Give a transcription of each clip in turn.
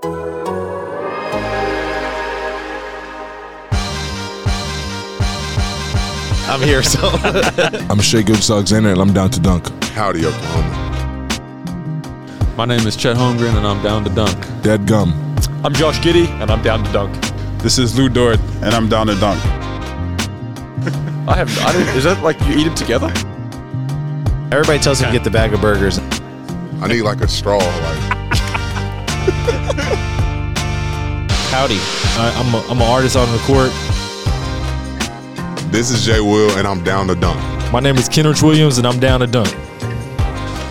I'm here, so I'm Shai Gilgeous-Alexander, and I'm down to dunk. Howdy, Oklahoma. My name is Chet Holmgren, and I'm down to dunk. Dead gum. I'm Josh Giddey, and I'm down to dunk. This is Lu Dort, and I'm down to dunk. I have. I don't, is that like you eat it together? everybody tells him to get the bag of burgers. I need like a straw. Like Howdy, I, I'm a, I'm an artist on the court. this is Jay Will, and I'm down to dunk. My name is Kenrich Williams, and I'm down to dunk.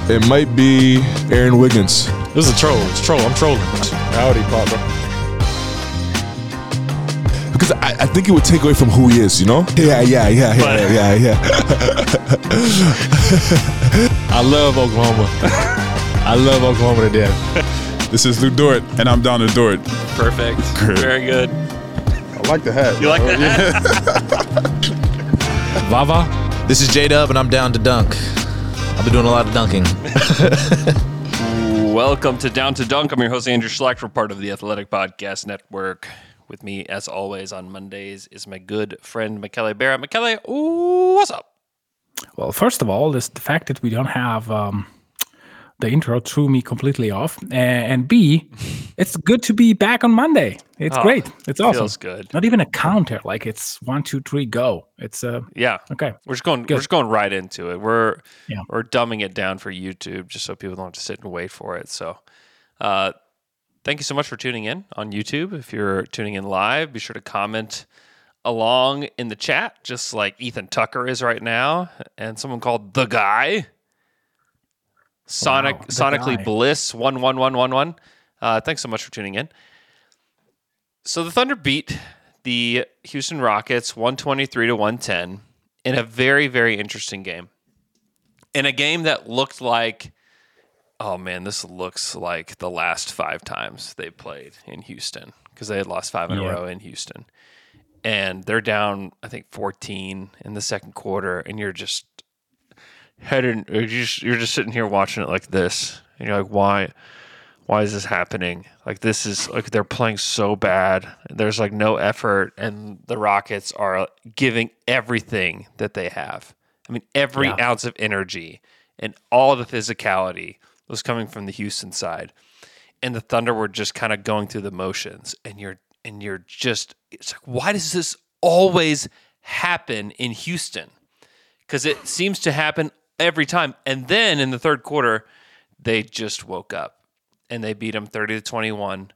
It might be Aaron Wiggins. This is a troll. It's a troll. I'm trolling. Howdy, partner. Because I, I think it would take away from who he is, you know? Yeah, yeah, yeah, yeah, yeah, yeah. I love Oklahoma. I love Oklahoma to death. This is Lu Dort, and I'm down to Dort. Perfect. Good. Very good. I like the hat. You like bro. that? Vava. This is J Dub, and I'm down to dunk. I've been doing a lot of dunking. Welcome to Down to Dunk. I'm your host, Andrew Schlecht. We're part of the Athletic Podcast Network. With me, as always, on Mondays is my good friend, Michele Berra. Michele, what's up? Well, first of all, is the fact that we don't have um, the intro threw me completely off. And B, it's good to be back on Monday. It's Oh, great. It's awesome. Feels good. Not even a counter. Like it's one, two, three, go. It's uh Yeah. okay. We're just going. Good. We're just going right into it. We're Yeah. we're dumbing it down for YouTube, just so people don't have to sit and wait for it. So, uh, thank you so much for tuning in on YouTube. If you're tuning in live, be sure to comment along in the chat, just like Ethan Tucker is right now, and someone called the guy. Sonic Wow, sonically Guy. bliss one one one one one. Uh, thanks so much for tuning in. So the Thunder beat the Houston Rockets 123 to 110 in a very, very interesting game. In a game that looked like, oh man, this looks like the last five times they played in Houston because they had lost five in Yeah. a row in Houston. And they're down, I think, 14 in the second quarter, and you're just heading, you're just, you're just sitting here watching it like this. And you're like, why? why is this happening? Like this is like they're playing so bad. There's like no effort, and the Rockets are giving everything that they have. I mean, every Yeah. ounce of energy and all the physicality was coming from the Houston side, and the Thunder were just kind of going through the motions. And you're and you're just it's like, why does this always happen in Houston? Because it seems to happen every time. And then in the third quarter, they just woke up and they beat them 30 to 21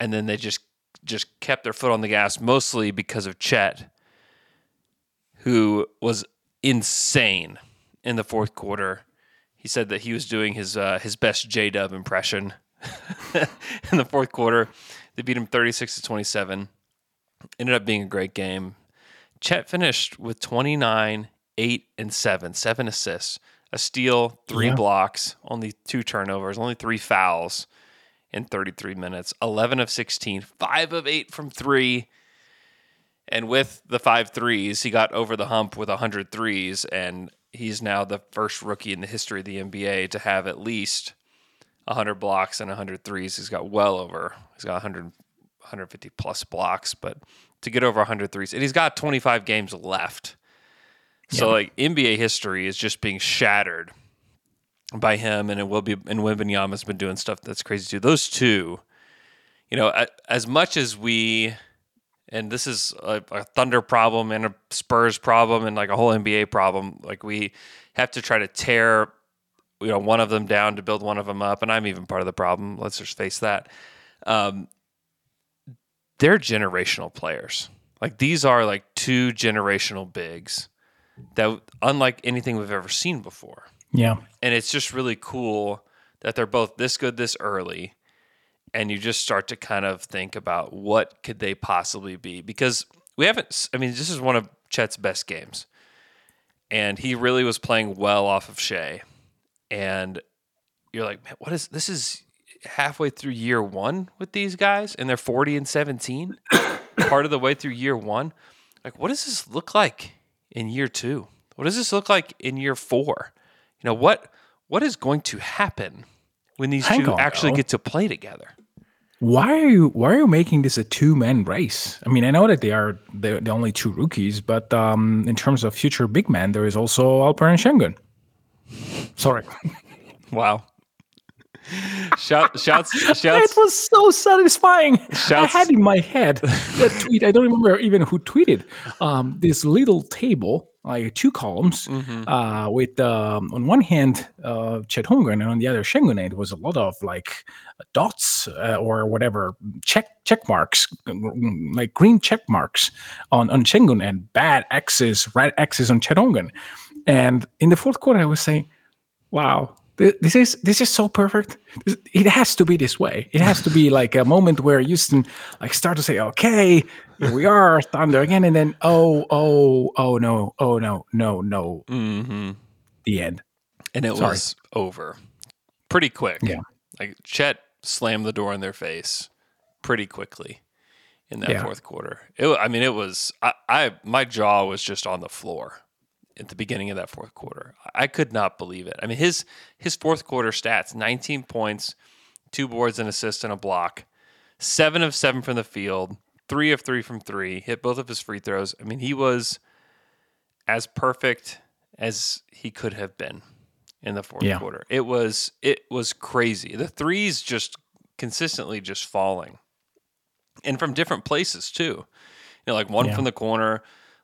and then they just just kept their foot on the gas mostly because of Chet who was insane in the fourth quarter. He said that he was doing his uh, his best J Dub impression in the fourth quarter. They beat him 36 to 27. Ended up being a great game. Chet finished with 29, 8, and 7, seven assists, a steal, three Yeah. blocks, only two turnovers, only three fouls in 33 minutes, 11 of 16, 5 of 8 from three. And with the five threes, he got over the hump with 100 threes, and he's now the first rookie in the history of the NBA to have at least 100 blocks and 100 threes. He's got well over, he's got 100, 150 plus blocks, but to get over 100 threes, and he's got 25 games left. So, Yeah. like, NBA history is just being shattered by him, and it will be. And Wembanyama's been doing stuff that's crazy too. Those two, you know, as much as we, and this is a, a Thunder problem and a Spurs problem and like a whole NBA problem. Like we have to try to tear, you know, one of them down to build one of them up, and I'm even part of the problem. Let's just face that. Um, they're generational players. Like these are like two generational bigs that unlike anything we've ever seen before Yeah. and it's just really cool that they're both this good this early and you just start to kind of think about what could they possibly be because we haven't I mean this is one of Chet's best games. And he really was playing well off of Shai. And you're like, man, what is this is halfway through year 1 with these guys and they're 40 and 17 part of the way through year 1. Like what does this look like in year 2? What does this look like in year 4? You know, what what is going to happen when these Hang two on, actually though. get to play together? Why are you why are you making this a two man race? I mean, I know that they are the, the only two rookies, but um, in terms of future big men, there is also Alperen Sengun. Sorry, Wow. Shout, shouts, it was so satisfying. I had in my head that tweet. I don't remember even who tweeted um, this little table, like two columns, Mm-hmm. uh, with um, on one hand uh, Chet Holmgren and on the other Sengun. It was a lot of like dots uh, or whatever check check marks, like green check marks on on Sengun and bad X's, red X's on Chet Holmgren. And in the fourth quarter, I was saying, "Wow." Th- This is this is so perfect. It has to be this way. It has to be like a moment where Houston like start to say, "Okay, here we are, Thunder again," and then, "Oh, oh, oh no, oh no, no, no." Mm-hmm. The end. And it Sorry. was over pretty quick. Yeah. Like Chet slammed the door in their face pretty quickly in that Yeah. fourth quarter. It, I mean, it was, I, I, my jaw was just on the floor at the beginning of that fourth quarter. I could not believe it. I mean, his, his fourth quarter stats 19 points, two boards, an assist, and a block, seven of seven from the field, three of three from three, hit both of his free throws. I mean, he was as perfect as he could have been in the fourth Yeah. quarter. It was it was crazy. The threes just consistently just falling. And from different places too. You know, like one Yeah. from the corner,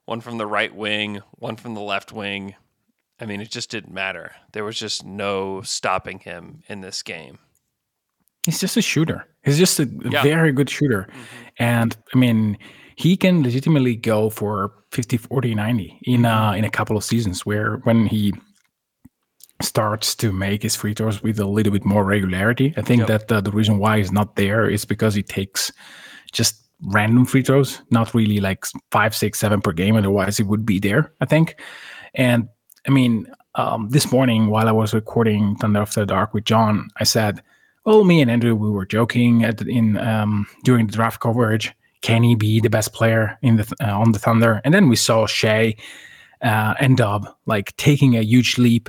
one from the right wing, one from the left wing. I mean, it just didn't matter. There was just no stopping him in this game. He's just a shooter. He's just a Yeah. very good shooter. And I mean, he can legitimately go for 50, 40, 90 in uh, in a couple of seasons where when he starts to make his free throws with a little bit more regularity. I think Yep. that uh, the reason why he's not there is because he takes just random free throws, not really like five, six, seven per game. Otherwise, it would be there, I think. And I mean, um, this morning while I was recording Thunder After Dark with John, I said, well, me and Andrew, we were joking at in um, during the draft coverage. Can he be the best player in the uh, on the Thunder? And then we saw Shai uh, and Dub like taking a huge leap.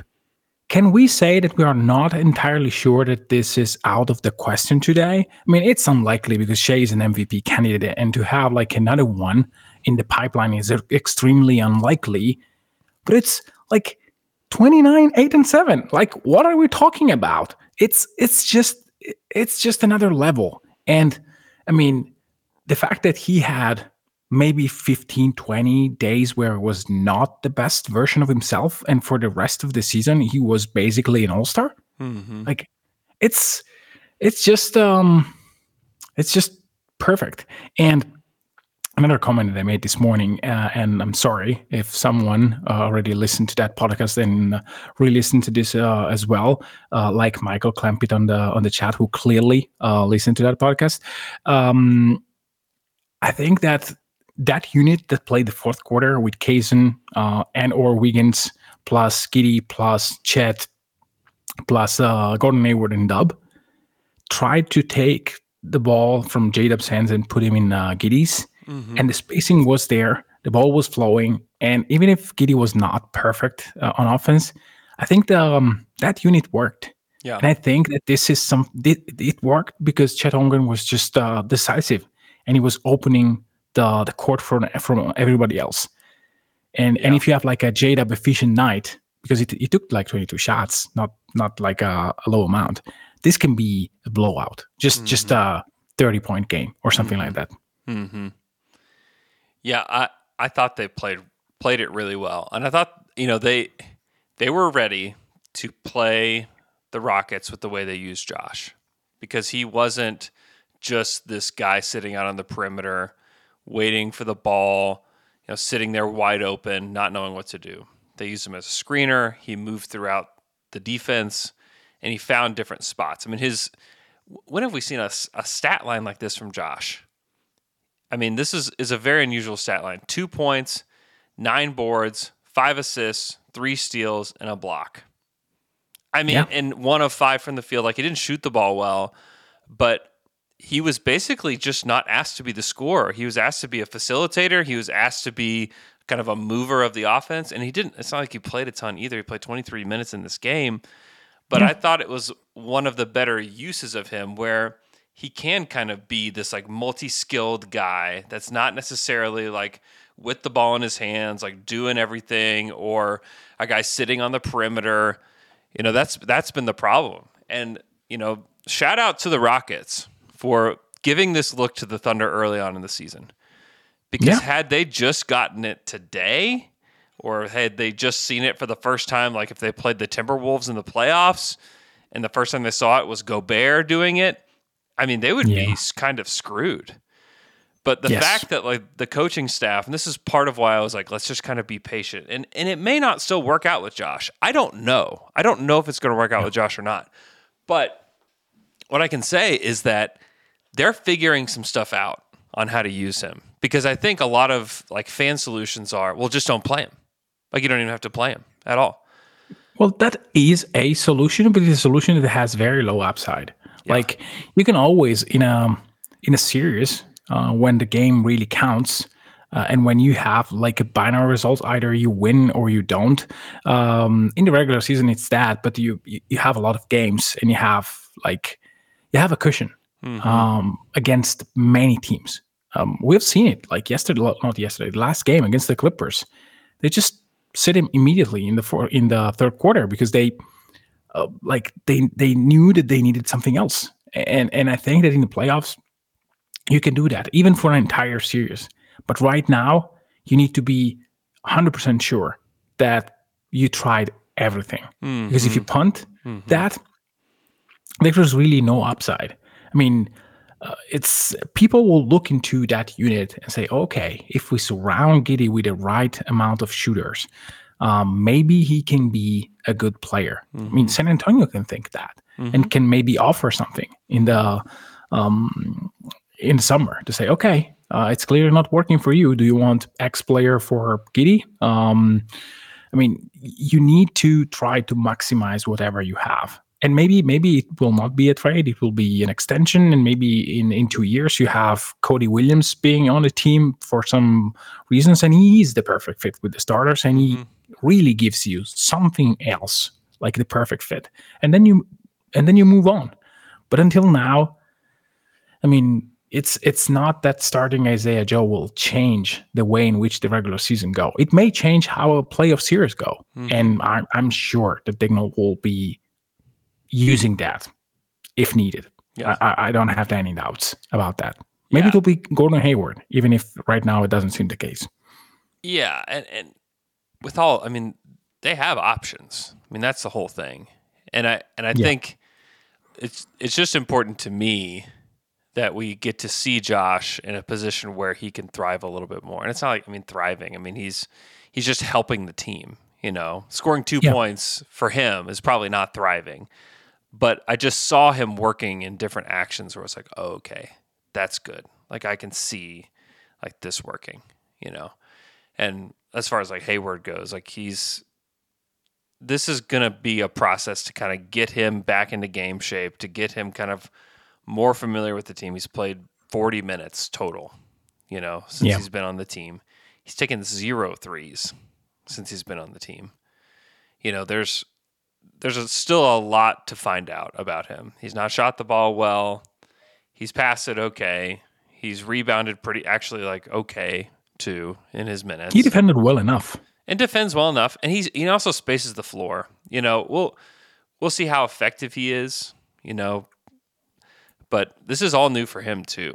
Can we say that we are not entirely sure that this is out of the question today? I mean, it's unlikely because Shai is an MVP candidate, and to have like another one in the pipeline is extremely unlikely. But it's like 29 8 and 7 like what are we talking about it's it's just it's just another level and i mean the fact that he had maybe 15 20 days where it was not the best version of himself and for the rest of the season he was basically an all-star Mm-hmm. like it's it's just um it's just perfect and another comment that I made this morning, uh, and I'm sorry if someone uh, already listened to that podcast and uh, re-listened to this uh, as well, uh, like Michael Clampett on the on the chat, who clearly uh, listened to that podcast. Um, I think that that unit that played the fourth quarter with Cason uh, and or Wiggins plus Giddey plus Chet plus uh, Gordon Hayward and Dub tried to take the ball from J Dub's hands and put him in uh, Giddey's Mm-hmm. and the spacing was there. The ball was flowing, and even if Giddey was not perfect uh, on offense, I think the um, that unit worked. Yeah. And I think that this is some it, it worked because Chet Holmgren was just uh, decisive, and he was opening the the court from from everybody else. And and if you have like a J Dub efficient night, because it, it took like 22 shots, not not like a, a low amount, this can be a blowout. Just just a 30 point game or something like that. Mm-hmm. Yeah, I I thought they played played it really well, and I thought you know they they were ready to play the Rockets with the way they used Josh because he wasn't just this guy sitting out on the perimeter waiting for the ball, you know, sitting there wide open, not knowing what to do. They used him as a screener. He moved throughout the defense, and he found different spots. I mean, his when have we seen a stat line like this from Josh? I mean, this is is a very unusual stat line. Two points, nine boards, five assists, three steals, and a block. I mean, Yeah. and one of five from the field. Like he didn't shoot the ball well, but he was basically just not asked to be the scorer. He was asked to be a facilitator. He was asked to be kind of a mover of the offense, and he didn't. It's not like he played a ton either. He played 23 minutes in this game, but I thought it was one of the better uses of him where he can kind of be this like multi-skilled guy that's not necessarily like with the ball in his hands, like doing everything, or a guy sitting on the perimeter. You know, that's that's been the problem. And, you know, shout out to the Rockets for giving this look to the Thunder early on in the season. Because Yeah. had they just gotten it today, or had they just seen it for the first time, like if they played the Timberwolves in the playoffs, and the first time they saw it was Gobert doing it, I mean, they would be Yeah. s- kind of screwed. But the Yes. fact that like the coaching staff, and this is part of why I was like, let's just kind of be patient. And and it may not still work out with Josh. I don't know. I don't know if it's going to work out with Josh or not. But what I can say is that they're figuring some stuff out on how to use him because I think a lot of like fan solutions are, well, just don't play him. Like you don't even have to play him at all. Well, that is a solution, but it's a solution that has very low upside. Like you can always in a in a series uh, when the game really counts, uh, and when you have like a binary result, either you win or you don't. Um, in the regular season, it's that, but you you you have a lot of games, and you have like you have a cushion um, against many teams. Um, we've seen it like yesterday, not yesterday, last game against the Clippers. They just sit him immediately in the four, in the third quarter because they uh, like they they knew that they needed something else. And and I think that in the playoffs you can do that even for an entire series. But right now you need to be 100% sure that you tried everything. Because if you punt that there's really no upside. I mean, uh, it's people will look into that unit and say, okay, if we surround Giddey with the right amount of shooters, um, maybe he can be a good player. I mean, San Antonio can think that and can maybe offer something in the um, in the summer to say, okay, uh, it's clearly not working for you. Do you want X player for Giddey? Um, I mean, you need to try to maximize whatever you have. And maybe maybe it will not be a trade. It will be an extension, and maybe in in two years you have Cody Williams being on the team for some reasons, and he is the perfect fit with the starters, and he mm-hmm. really gives you something else like the perfect fit. And then you and then you move on. But until now, I mean, it's it's not that starting Isaiah Joe will change the way in which the regular season go. It may change how a playoff series go, mm-hmm. and I'm I'm sure that Daigneault will be using that if needed. Yeah. I, I- don't have any doubts about that. Maybe Yeah. it'll be Gordon Hayward, even if right now it doesn't seem the case. Yeah, and and with all, I mean, they have options. I mean, that's the whole thing. And I and I Yeah. think it's it's just important to me that we get to see Josh in a position where he can thrive a little bit more. And it's not like I mean thriving. I mean, he's he's just helping the team, you know. Scoring 2 Yeah. points for him is probably not thriving. But I just saw him working in different actions where it's like, oh, okay, that's good. Like I can see like this working, you know. And as far as like Hayward goes, like he's this is going to be a process to kind of get him back into game shape, to get him kind of more familiar with the team. He's played 40 minutes total, you know, since Yeah. he's been on the team. He's taken zero threes since he's been on the team. You know, there's there's a, still a lot to find out about him. He's not shot the ball well. He's passed it okay. He's rebounded pretty actually like okay too in his minutes He defended well enough. and defends well enough, and he's he also spaces the floor. You know, we'll we'll see how effective he is. You know, but this is all new for him too.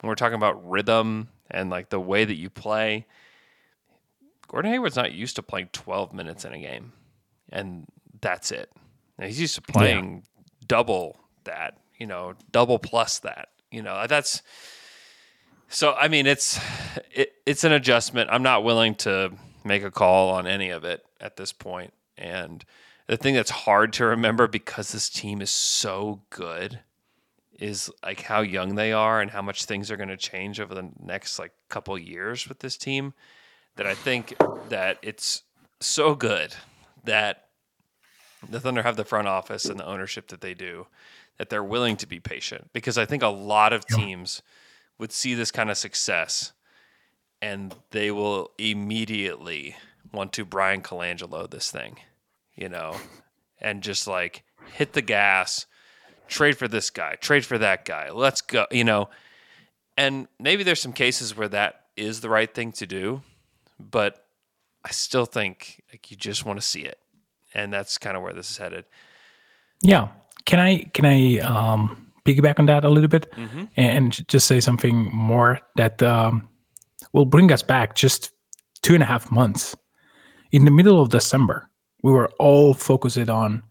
When we're talking about rhythm and like the way that you play, Gordon Hayward's not used to playing 12 minutes in a game, and that's it. Now, he's used to playing double that. You know, double plus that. You know, that's. So I mean, it's it, it's an adjustment. I'm not willing to make a call on any of it at this point. And the thing that's hard to remember because this team is so good is like how young they are and how much things are going to change over the next like couple years with this team that I think that it's so good that the Thunder have the front office and the ownership that they do that they're willing to be patient because I think a lot of teams would see this kind of success and they will immediately want to Bryan Colangelo this thing, you know, and just like hit the gas, trade for this guy, trade for that guy. Let's go, you know. And maybe there's some cases where that is the right thing to do, but I still think like you just want to see it. And that's kind of where this is headed. Yeah. Can I can I um piggyback on that a little bit Mm-hmm. and just say something more that um, will bring us back just two and a half months. In the middle of December, we were all focused on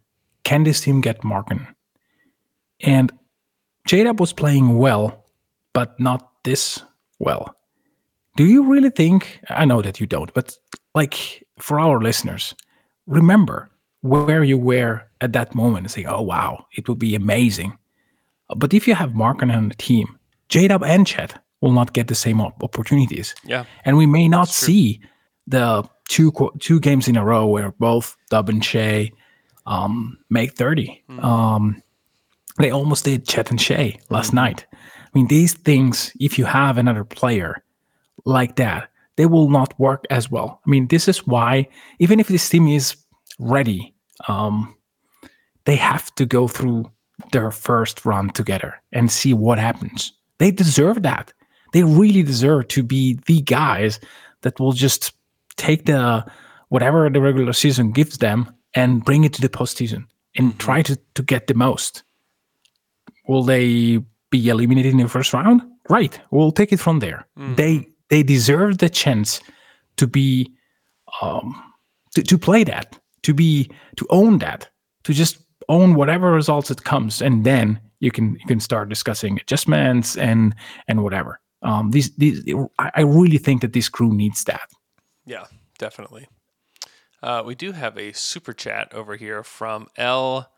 can this team get Markin? And J-Dub was playing well, but not this well. Do you really think? I know that you don't, but like for our listeners, remember where you were at that moment and say, oh, wow, it would be amazing. But if you have Markin on the team, J-Dub and Chet will not get the same opportunities. Yeah. And we may not see the two two games in a row where both Dub and Shai um, make 30. Um, they almost did Chet and Shai last night. I mean, these things, if you have another player like that, they will not work as well. I mean, this is why, even if this team is ready, um, they have to go through their first run together and see what happens. They deserve that. They really deserve to be the guys that will just take the whatever the regular season gives them and bring it to the postseason and try to, to get the most. Will they be eliminated in the first round? Great. We'll take it from there. They they deserve the chance to be um to, to play that, to be to own that, to just own whatever results it comes, and then you can you can start discussing adjustments and and whatever. Um, these these I really think that this crew needs that. Yeah, definitely. Uh, we do have a super chat over here from L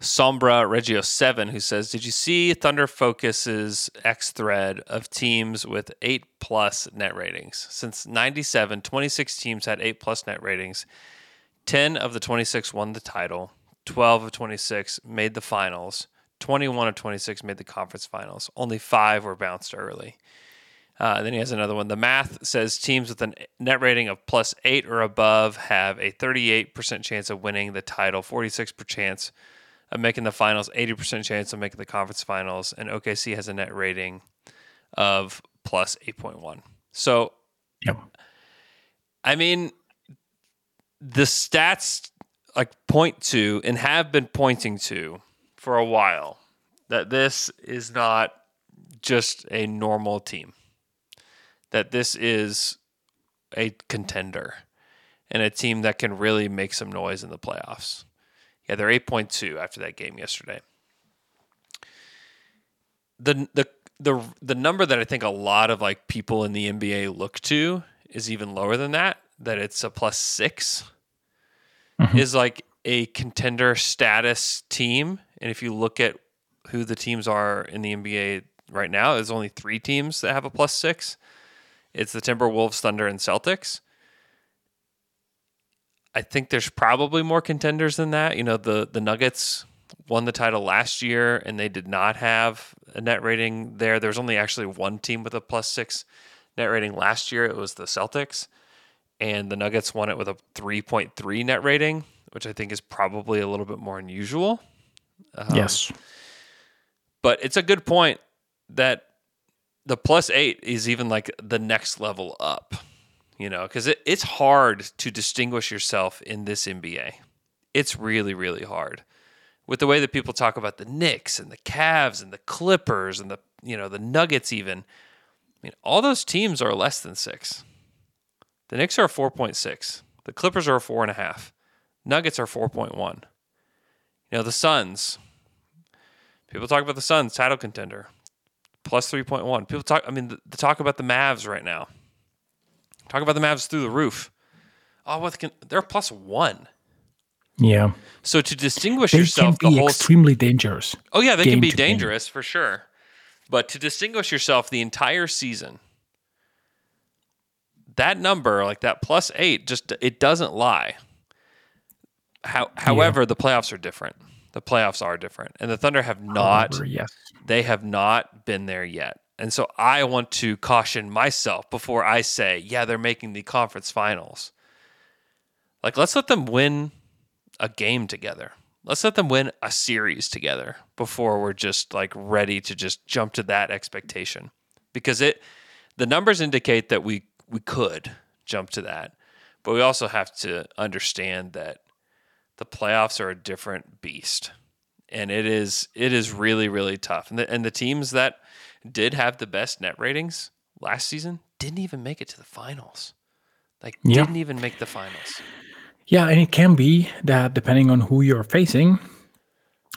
Sombra Regio Seven, who says, "Did you see Thunder Focus's X thread of teams with eight plus net ratings? Since '97, 26 teams had eight plus net ratings. 10 of the 26 won the title. 12 of 26 made the finals. 21 of 26 made the conference finals. Only five were bounced early." Uh, then he has another one. The math says teams with a net rating of plus eight or above have a 38% chance of winning the title, 46% chance of making the finals, 80% chance of making the conference finals, and OKC has a net rating of plus 8.1. So, Yep. I mean, the stats like point to and have been pointing to for a while that this is not just a normal team that this is a contender and a team that can really make some noise in the playoffs. Yeah, they're 8.2 after that game yesterday. The the the the number that I think a lot of like people in the NBA look to is even lower than that, that it's a plus 6 mm-hmm. is like a contender status team. And if you look at who the teams are in the NBA right now, there's only 3 teams that have a plus 6. It's the Timberwolves, Thunder, and Celtics. I think there's probably more contenders than that. You know, the the Nuggets won the title last year and they did not have a net rating there. There's only actually one team with a plus six net rating last year. It was the Celtics. And the Nuggets won it with a 3.3 net rating, which I think is probably a little bit more unusual. Um, yes. But it's a good point that the plus eight is even like the next level up, you know, because it, it's hard to distinguish yourself in this NBA. It's really, really hard. With the way that people talk about the Knicks and the Cavs and the Clippers and the you know the Nuggets, even, I mean, all those teams are less than six. The Knicks are four point six. The Clippers are four and a half. Nuggets are four point one. You know the Suns. People talk about the Suns title contender plus 3.1. People talk, I mean, the, the talk about the Mavs right now. Talk about the Mavs through the roof. Oh, what can, they're plus one. Yeah. So to distinguish they yourself, can the be whole extremely dangerous. oh yeah, they can be to game. dangerous for sure. But to distinguish yourself the entire season, that number, like that plus eight, just it doesn't lie. How, however, the playoffs are different. The playoffs are different, and the Thunder have not. However, yes. They have not been there yet. And so I want to caution myself before I say, yeah, they're making the conference finals. Like, let's let them win a game together. Let's let them win a series together before we're just like ready to just jump to that expectation. Because it the numbers indicate that we we could jump to that. But we also have to understand that the playoffs are a different beast. And it is it is really really tough. And the, and the teams that did have the best net ratings last season didn't even make it to the finals. Like Yeah. didn't even make the finals. Yeah, and it can be that depending on who you're facing,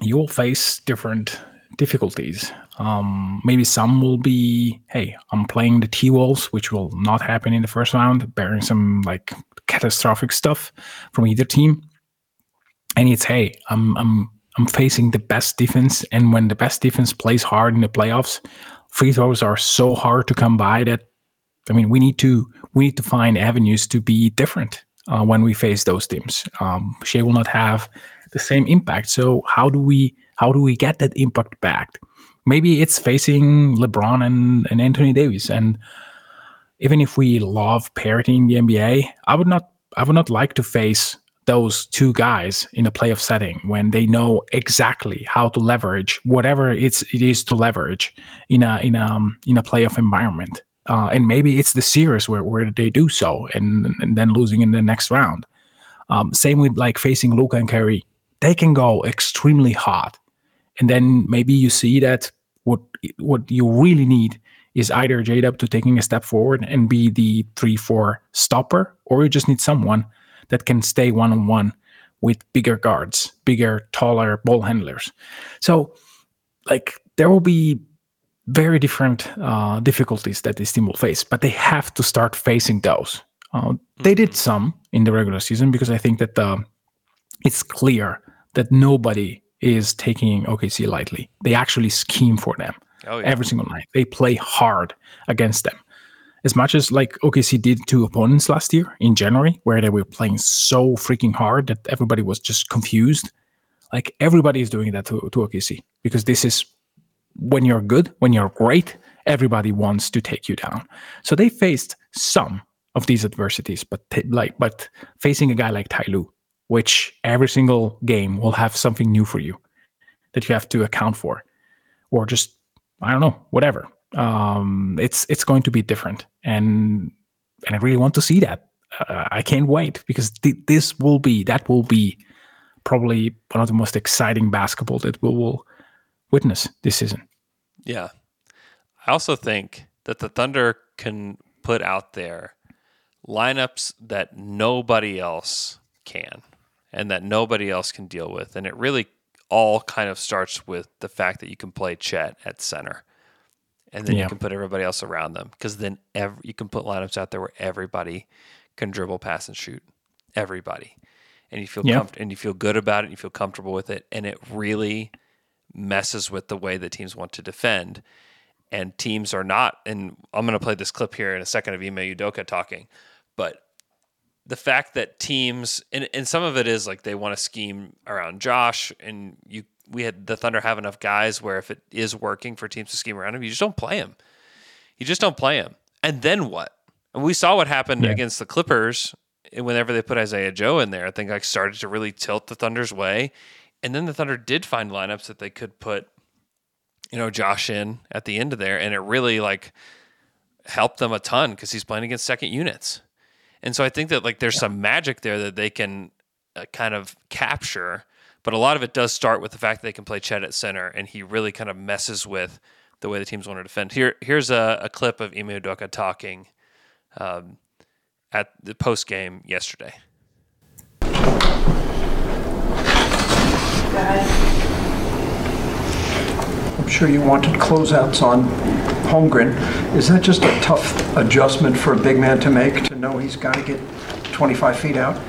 you'll face different difficulties. Um, maybe some will be, hey, I'm playing the T Wolves, which will not happen in the first round, bearing some like catastrophic stuff from either team. And it's, hey, I'm I'm I'm facing the best defense, and when the best defense plays hard in the playoffs, free throws are so hard to come by that I mean, we need to we need to find avenues to be different uh, when we face those teams. Um, Shai will not have the same impact. So how do we how do we get that impact back? Maybe it's facing LeBron and, and Anthony Davis. And even if we love parity in the NBA, I would not I would not like to face those two guys in a playoff setting when they know exactly how to leverage whatever it's it is to leverage in a in a um, in a playoff environment. Uh, and maybe it's the series where, where they do so and, and then losing in the next round. Um, same with like facing Luka and Kyrie. They can go extremely hot. And then maybe you see that what what you really need is either J Dub to taking a step forward and be the three four stopper, or you just need someone that can stay one on one with bigger guards, bigger, taller ball handlers. So like there will be very different uh, difficulties that this team will face, but they have to start facing those. Uh, They did some in the regular season because I think that uh, it's clear that nobody is taking OKC lightly. They actually scheme for them Oh, yeah. every single night. They play hard against them. As much as like OKC did to opponents last year in January, where they were playing so freaking hard that everybody was just confused. Like everybody is doing that to, to OKC because this is when you're good, when you're great, everybody wants to take you down. So they faced some of these adversities, but t- like but facing a guy like Ty Lue, which every single game will have something new for you that you have to account for, or just I don't know, whatever. Um, it's it's going to be different, and and I really want to see that. Uh, I can't wait because th- this will be that will be probably one of the most exciting basketball that we will witness this season. Yeah. I also think that the Thunder can put out there lineups that nobody else can and that nobody else can deal with. And it really all kind of starts with the fact that you can play Chet at center. And then Yeah. you can put everybody else around them because then ev- you can put lineups out there where everybody can dribble, pass, and shoot. Everybody. And you feel Yeah. comf- and you feel good about it, and you feel comfortable with it, and it really messes with the way that teams want to defend. And teams are not, and I'm going to play this clip here in a second of Ime Udoka talking, but the fact that teams, and, and some of it is like they want to scheme around Josh, and you, we had the Thunder have enough guys where if it is working for teams to scheme around him, you just don't play him. You just don't play him. And then what? And we saw what happened Yeah. against the Clippers whenever they put Isaiah Joe in there. I think like started to really tilt the Thunder's way. And then the Thunder did find lineups that they could put, you know, Josh in at the end of there, and it really like helped them a ton because he's playing against second units. And so I think that like there's some magic there that they can uh, kind of capture, but a lot of it does start with the fact that they can play Chet at center, and he really kind of messes with the way the teams want to defend. Here, here's a, a clip of Ime Udoka talking um, at the post game yesterday. I'm sure you wanted closeouts on Holmgren. Is that just a tough adjustment for a big man to make, to know he's got to get 25 feet out?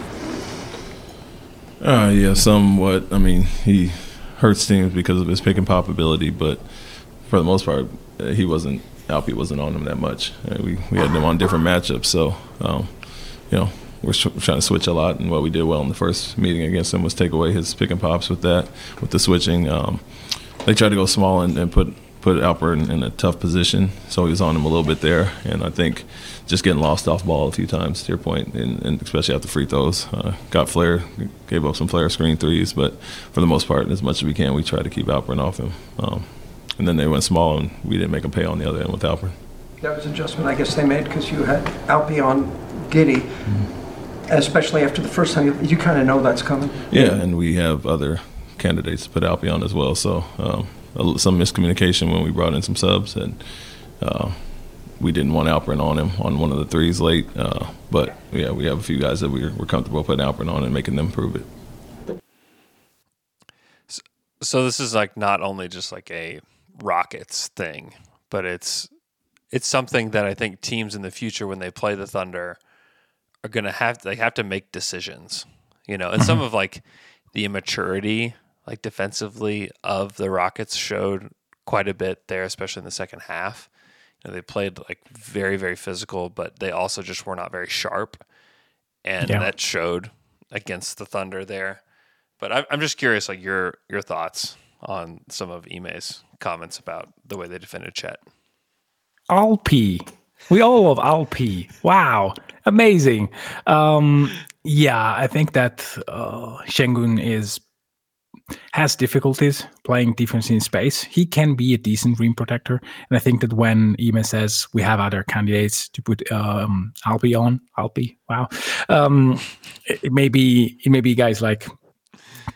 Uh, yeah, somewhat. I mean, he hurts teams because of his pick and pop ability, but for the most part, uh, he wasn't. Alpi wasn't on him that much. Uh, we we had him on different matchups, so um, you know we're trying to switch a lot. And what we did well in the first meeting against him was take away his pick and pops with that, with the switching. Um, they tried to go small and, and put put Alper in, in, a tough position, so he was on him a little bit there. And I think just getting lost off ball a few times, to your point, and, and especially after free throws, uh, got flare, gave up some flare screen threes, but for the most part, as much as we can, we try to keep Alperen off him. Um, and then they went small, and we didn't make them pay on the other end with Alperen. That was an adjustment I guess they made because you had Alpi on Giddey. Mm-hmm especially after the first time, you, you kind of know that's coming. Yeah, and we have other candidates to put Alpi on as well. So um, some miscommunication when we brought in some subs, and uh, we didn't want Alperen on him on one of the threes late. Uh, but yeah, we have a few guys that we're, we're comfortable putting Alperen on and making them prove it. So, so this is like not only just like a Rockets thing, but it's it's something that I think teams in the future when they play the Thunder are gonna have they have to make decisions. You know, and some mm-hmm. of like the immaturity like defensively of the Rockets showed quite a bit there, especially in the second half. You know, they played like very, very physical, but they also just were not very sharp. And yeah. that showed against the Thunder there. But I'm just curious, like your your thoughts on some of Ime's comments about the way they defended Chet. Alpi. We all love Alpi. Wow. Amazing. Um, yeah, I think that uh, Sengun is has difficulties playing defense in space. He can be a decent rim protector, and I think that when Ime says we have other candidates to put um, Alpi on, Alpi, wow, um, it may be it may be guys like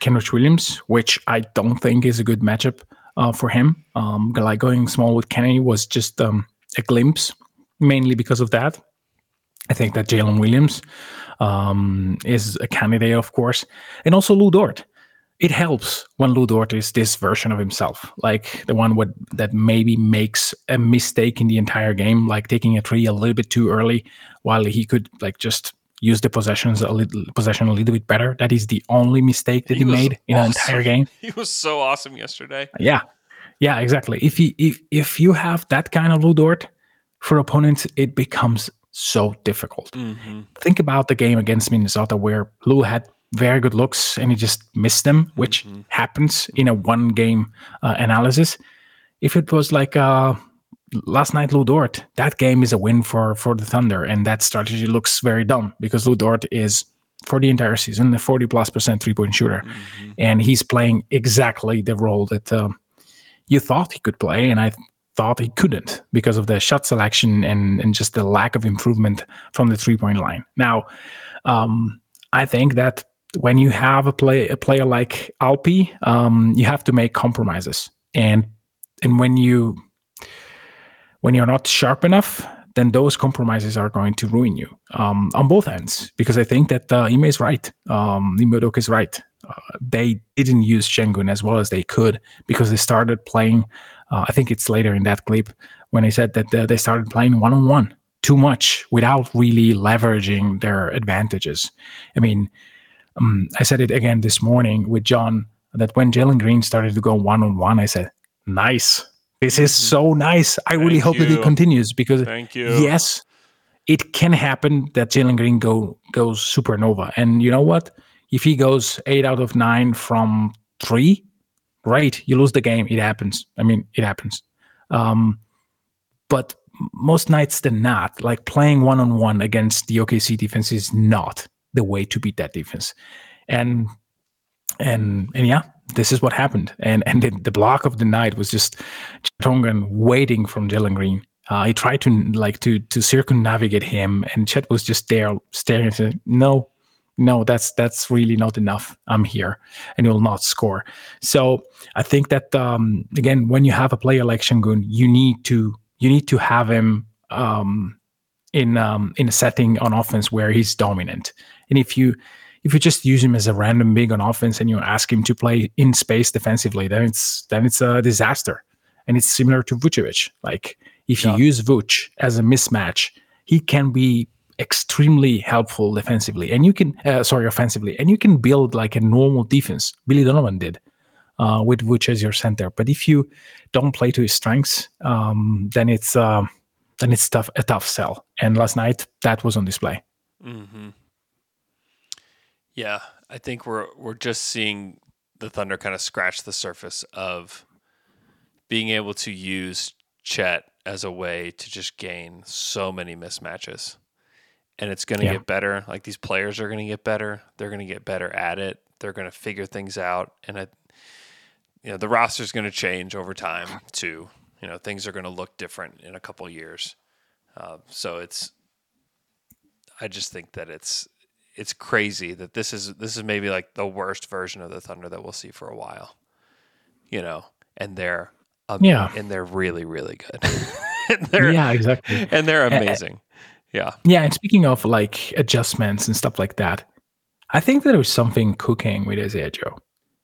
Kenrich Williams, which I don't think is a good matchup uh, for him. Um, like going small with Kennedy was just um, a glimpse, mainly because of that. I think that Jalen Williams um, is a candidate, of course, and also Lu Dort it helps when Lu Dort is this version of himself, like the one with, that maybe makes a mistake in the entire game, like taking a three a little bit too early, while he could like just use the possessions a little possession a little bit better. That is the only mistake that he, he made in awesome. an entire game. He was so awesome yesterday. Yeah, yeah, exactly. If he if if you have that kind of Lu Dort for opponents, it becomes so difficult. Mm-hmm. Think about the game against Minnesota where Lu had very good looks and he just missed them, which mm-hmm. happens in a one game uh, analysis. If it was like uh, last night, Lu Dort, that game is a win for for the Thunder, and that strategy looks very dumb because Lu Dort is for the entire season a 40 plus percent three point shooter, mm-hmm. and he's playing exactly the role that um, you thought he could play, and I thought he couldn't because of the shot selection and and just the lack of improvement from the three point line. Now, um, I think that when you have a play a player like Alpi, um, you have to make compromises, and and when you when you're not sharp enough, then those compromises are going to ruin you um, on both ends. Because I think that uh, Ime is right. Um, is right. Uh, they didn't use Sengun as well as they could because they started playing. Uh, I think it's later in that clip when they said that uh, they started playing one on one too much without really leveraging their advantages. I mean, um, I said it again this morning with John that when Jalen Green started to go one on one, I said, "Nice, this is mm-hmm. so nice." I Thank really hope you. that it continues because Thank you. yes, it can happen that Jalen Green go goes supernova, and you know what? If he goes eight out of nine from three, great. You lose the game. It happens. I mean, it happens. Um, but most nights than not, like playing one on one against the OKC defense is not the way to beat that defense. And and and yeah, this is what happened. And and the, the block of the night was just Tongan waiting from Jalen Green. Uh, he tried to like to to circumnavigate him, and Chet was just there staring and said, "No, no, that's that's really not enough. I'm here, and you will not score." So I think that um, again, when you have a player like Sengun, you need to you need to have him um, in um, in a setting on offense where he's dominant. And if you if you just use him as a random big on offense and you ask him to play in space defensively, then it's then it's a disaster. And it's similar to Vucevic. Like if you yeah. use Vuce as a mismatch, he can be extremely helpful defensively, and you can uh, sorry offensively, and you can build like a normal defense. Billy Donovan did uh, with Vooch as your center. But if you don't play to his strengths, um, then it's uh, then it's tough a tough sell. And last night that was on display. Mm-hmm. Yeah, I think we're we're just seeing the Thunder kind of scratch the surface of being able to use Chet as a way to just gain so many mismatches. And it's going to Yeah. get better. Like these players are going to get better. They're going to get better at it. They're going to figure things out. And I, you know, the roster's going to change over time too. You know, things are going to look different in a couple years. Uh, so it's, I just think that it's, it's crazy that this is this is maybe like the worst version of the Thunder that we'll see for a while. You know, and they're um, Yeah. and they're really really good. they're, Yeah, exactly. And they're Uh, uh, amazing. Yeah. Yeah, and speaking of like adjustments and stuff like that, I think that there is something cooking with Isaiah Joe.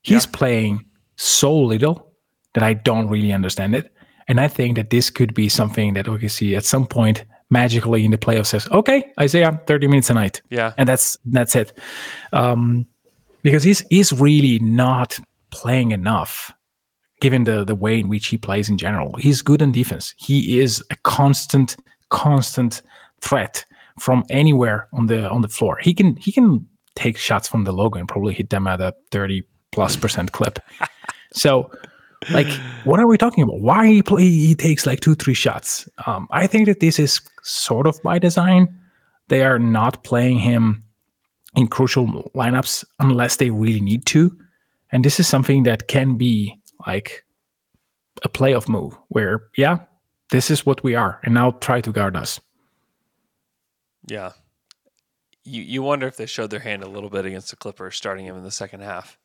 He's playing so little that I don't really understand it. And I think that this could be something that OKC at some point magically in the playoffs says, okay, Isaiah, 30 minutes a night. Yeah. And that's that's it. Um, because he's he's really not playing enough given the the way in which he plays in general. He's good on defense. He is a constant, constant threat from anywhere on the on the floor. He can he can take shots from the logo and probably hit them at a 30 plus percent clip. so like what are we talking about? Why he play he takes like two, three shots? Um, I think that this is sort of by design. They are not playing him in crucial lineups unless they really need to. And this is something that can be like a playoff move where, yeah, this is what we are, and now try to guard us. Yeah. You you wonder if they showed their hand a little bit against the Clippers starting him in the second half.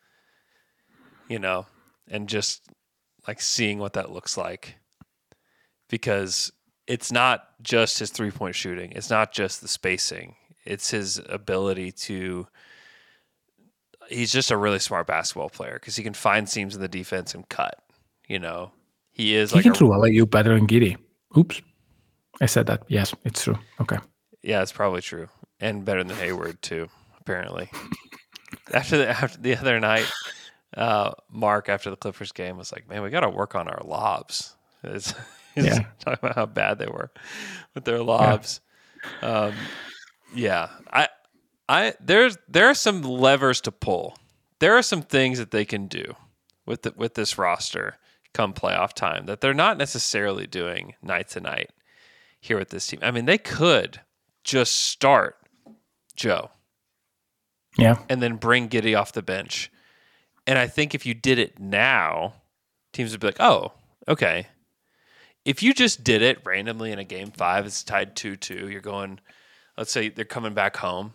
You know, and just like seeing what that looks like. Because it's not just his three point shooting. It's not just the spacing. It's his ability to he's just a really smart basketball player because he can find seams in the defense and cut. You know, he is he like can a, throw LAU better than Giddey. Oops. I said that. Yes, it's true. Okay. Yeah, it's probably true, and better than Hayward too. Apparently, after the after the other night, uh, Mark after the Clippers game was like, "Man, we got to work on our lobs." It's, he's Yeah. talking about how bad they were with their lobs. Um, yeah, I, I there's there are some levers to pull. There are some things that they can do with the, with this roster come playoff time that they're not necessarily doing night to night here with this team. I mean, they could just start Joe Yeah. and then bring Giddey off the bench. And I think if you did it now, teams would be like, oh, okay. If you just did it randomly in a game five, it's tied 2 2. You're going, let's say they're coming back home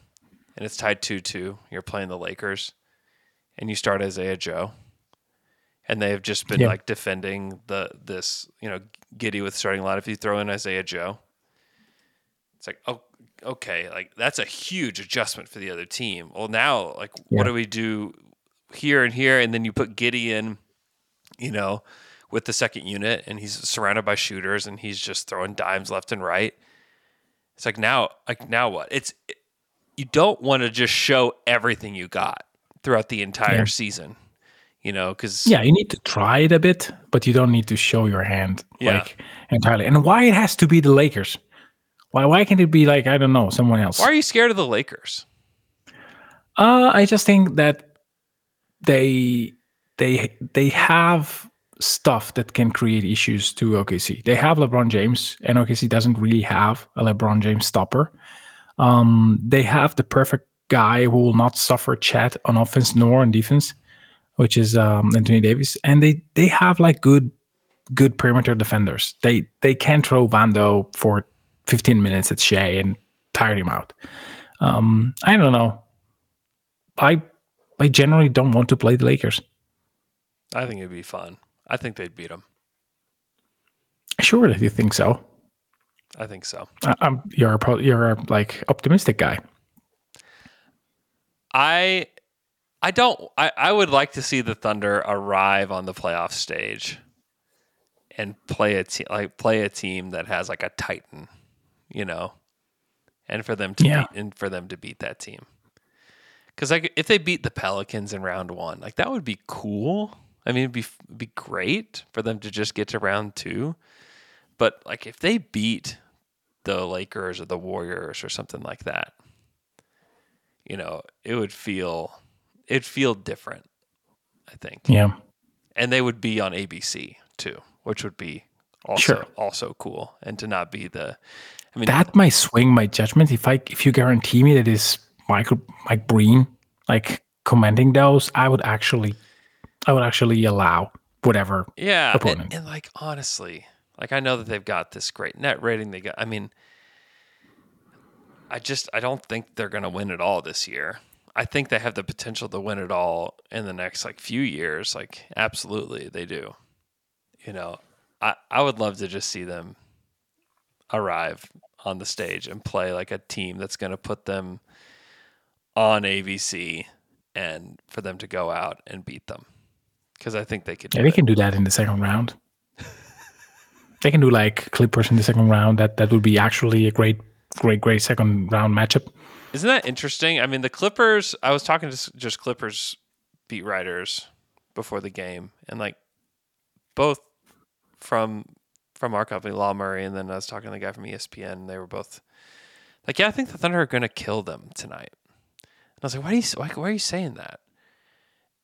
and it's tied 2 2. You're playing the Lakers and you start Isaiah Joe. And they have just been Yeah. like defending the this, you know, Giddey with starting a lot. If you throw in Isaiah Joe, it's like, oh, okay, like that's a huge adjustment for the other team. Well, now, like, what do we do here and here? And then you put Giddey in, you know, with the second unit, and he's surrounded by shooters, and he's just throwing dimes left and right. It's like now, like now what? It's you don't want to just show everything you got throughout the entire Yeah. season, you know, because Yeah, you need to try it a bit, but you don't need to show your hand Yeah. like entirely. And why it has to be the Lakers? Why why can't it be like I don't know someone else? why are you scared of the Lakers? Uh, I just think that they they they have stuff that can create issues to OKC. They have LeBron James, and OKC doesn't really have a LeBron James stopper. Um, they have the perfect guy who will not suffer Chet on offense nor on defense, which is um, Anthony Davis, and they they have like good good perimeter defenders. They they can throw Vando for 15 minutes at Shai and tire him out. Um, I don't know. I I generally don't want to play the Lakers. I think it'd be fun. I think they'd beat them. Sure, if you think so. I think so. I, I'm you're a pro- you're a like optimistic guy. I I don't I, I would like to see the Thunder arrive on the playoff stage and play a team like play a team that has like a Titan, you know, and for them to Yeah. beat, and for them to beat that team. Because like if they beat the Pelicans in round one, like that would be cool. I mean, it'd be be great for them to just get to round two. But like if they beat the Lakers or the Warriors or something like that, you know, it would feel it'd feel different. I think. Yeah. And they would be on ABC too, which would be also Sure. also cool. And to not be the, I mean, that might swing my judgment if I if you guarantee me that is Michael Mike Breen like commenting those, I would actually I would actually allow whatever yeah, and, and like honestly, like I know that they've got this great net rating. They got, I mean, I just I don't think they're going to win it all this year. I think they have the potential to win it all in the next like few years. Like absolutely, they do. You know, I I would love to just see them arrive on the stage and play like a team that's going to put them on ABC and for them to go out and beat them because I think they could. Yeah, they it. can do that in the second round. they can do like Clippers in the second round. That that would be actually a great, great, great second round matchup. Isn't that interesting? I mean, the Clippers. I was talking to just Clippers beat writers before the game, and like both from from our company, Law Murray, and then I was talking to the guy from ESPN. And they were both like, "Yeah, I think the Thunder are going to kill them tonight." I was like, "Why do you? Why, why are you saying that?"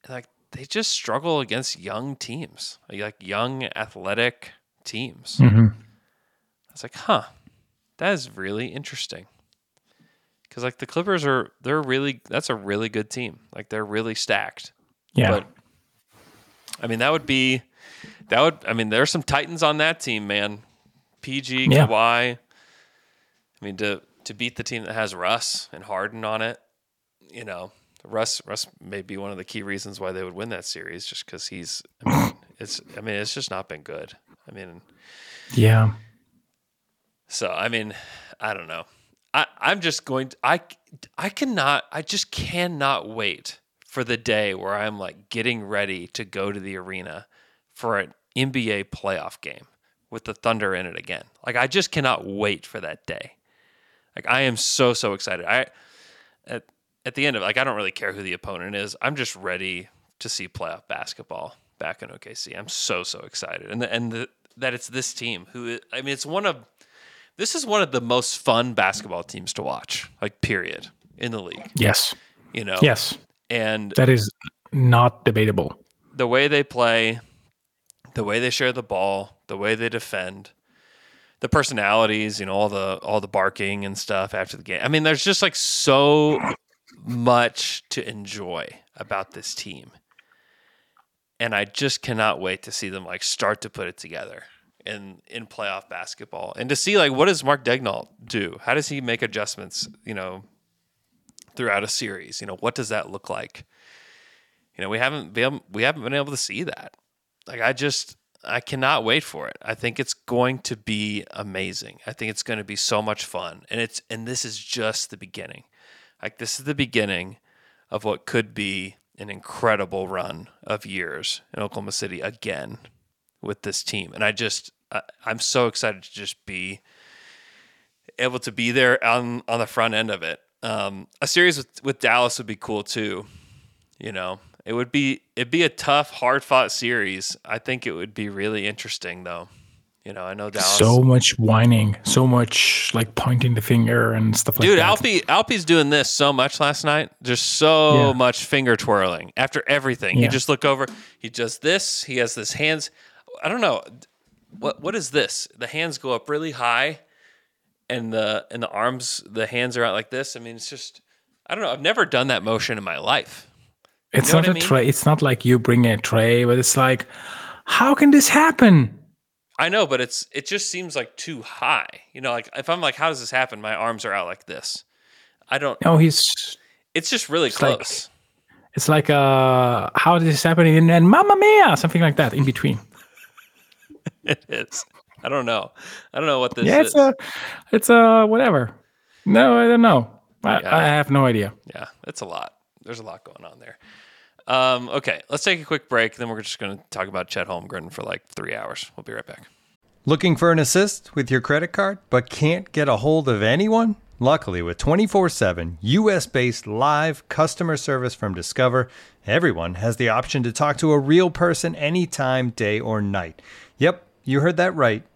And like, they just struggle against young teams, like, like young athletic teams. Mhm. I was like, "Huh, that is really interesting." because like the Clippers are they're really that's a really good team. Like they're really stacked. Yeah. But I mean that would be that would I mean there's some titans on that team, man. PG, Yeah. Kawhi. I mean to to beat the team that has Russ and Harden on it, you know, Russ Russ may be one of the key reasons why they would win that series, just because he's I mean it's I mean it's just not been good. I mean Yeah. so I mean, I don't know. I I'm just going to I I cannot I just cannot wait for the day where I'm like getting ready to go to the arena for an NBA playoff game with the Thunder in it again. Like I just cannot wait for that day. Like I am so so excited. I at at the end of like I don't really care who the opponent is. I'm just ready to see playoff basketball back in OKC. I'm so so excited, and the, and the, that it's this team who I mean it's one of this is one of the most fun basketball teams to watch, like period, in the league. Yes. You know. Yes. And That is not debatable. the way they play, the way they share the ball, the way they defend, the personalities, you know, all the all the barking and stuff after the game. I mean, there's just like so much to enjoy about this team. And I just cannot wait to see them like start to put it together in in playoff basketball. And to see like what does Mark Daigneault do? How does he make adjustments, you know, throughout a series? You know, what does that look like? you know we haven't been we haven't been able to see that like i just i cannot wait for it i think it's going to be amazing i think it's going to be so much fun and it's and this is just the beginning like this is the beginning of what could be an incredible run of years in oklahoma city again with this team and i just I, i'm so excited to just be able to be there on on the front end of it um, a series with, with dallas would be cool too you know, it would be it'd be a tough, hard fought series. I think it would be really interesting though. You know, I know Dallas. So much whining, so much like pointing the finger and stuff like that. Dude, that. Alpi Alpi's doing this so much last night. Just so Yeah. much finger twirling after everything. He Yeah. just look over. He does this. He has this hands. I don't know. What what is this? The hands go up really high, and the and the arms, the hands are out like this. I mean, it's just. I don't know. I've never done that motion in my life. It's You know not I a mean? tray. It's not like you bring a tray, but it's like, how can this happen? I know, but it's it just seems like too high. You know, like if I'm like, how does this happen? My arms are out like this. I don't. No, he's. It's just really It's like- close. It's like, uh, how is this happening? And then, Mamma Mia, something like that in between. it is. I don't know. I don't know what this yeah, is. it's a, it's a whatever. No, I don't know. I, Yeah. I have no idea. yeah, it's a lot. There's a lot going on there. Um, okay, let's take a quick break. Then we're just going to talk about Chet Holmgren for like three hours. We'll be right back. Looking for an assist with your credit card but can't get a hold of anyone? Luckily, with 24 7 US based live customer service from Discover, everyone has the option to talk to a real person anytime, day or night. Yep, you heard that right.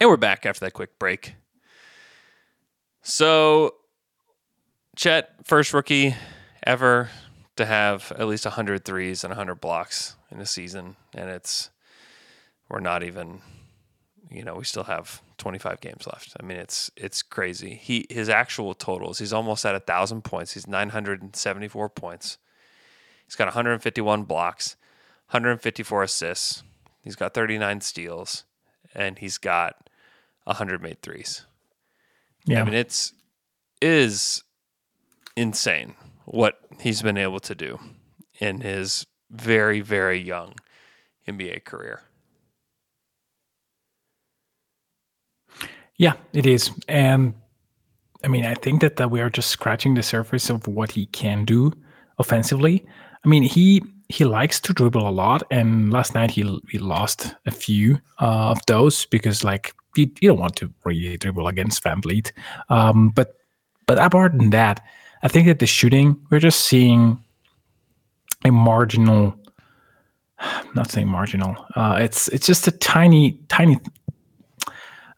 And we're back after that quick break. So, Chet, first rookie ever to have at least 100 threes and 100 blocks in a season. And it's, we're not even, you know, we still have 25 games left. I mean, it's, it's crazy. He, his actual totals, he's almost at a thousand points. He's 974 points. He's got 151 blocks, 154 assists. He's got 39 steals and he's got 100 made threes. Yeah. I mean, it's is insane what he's been able to do in his very, very young NBA career. Yeah, it is. And I mean, I think that, that we are just scratching the surface of what he can do offensively. I mean, he he likes to dribble a lot, and last night he he lost a few uh, of those because like you, you don't want to really dribble against VanVleet. Um, but but apart than that, I think that the shooting we're just seeing a marginal. Not saying marginal. Uh, it's it's just a tiny tiny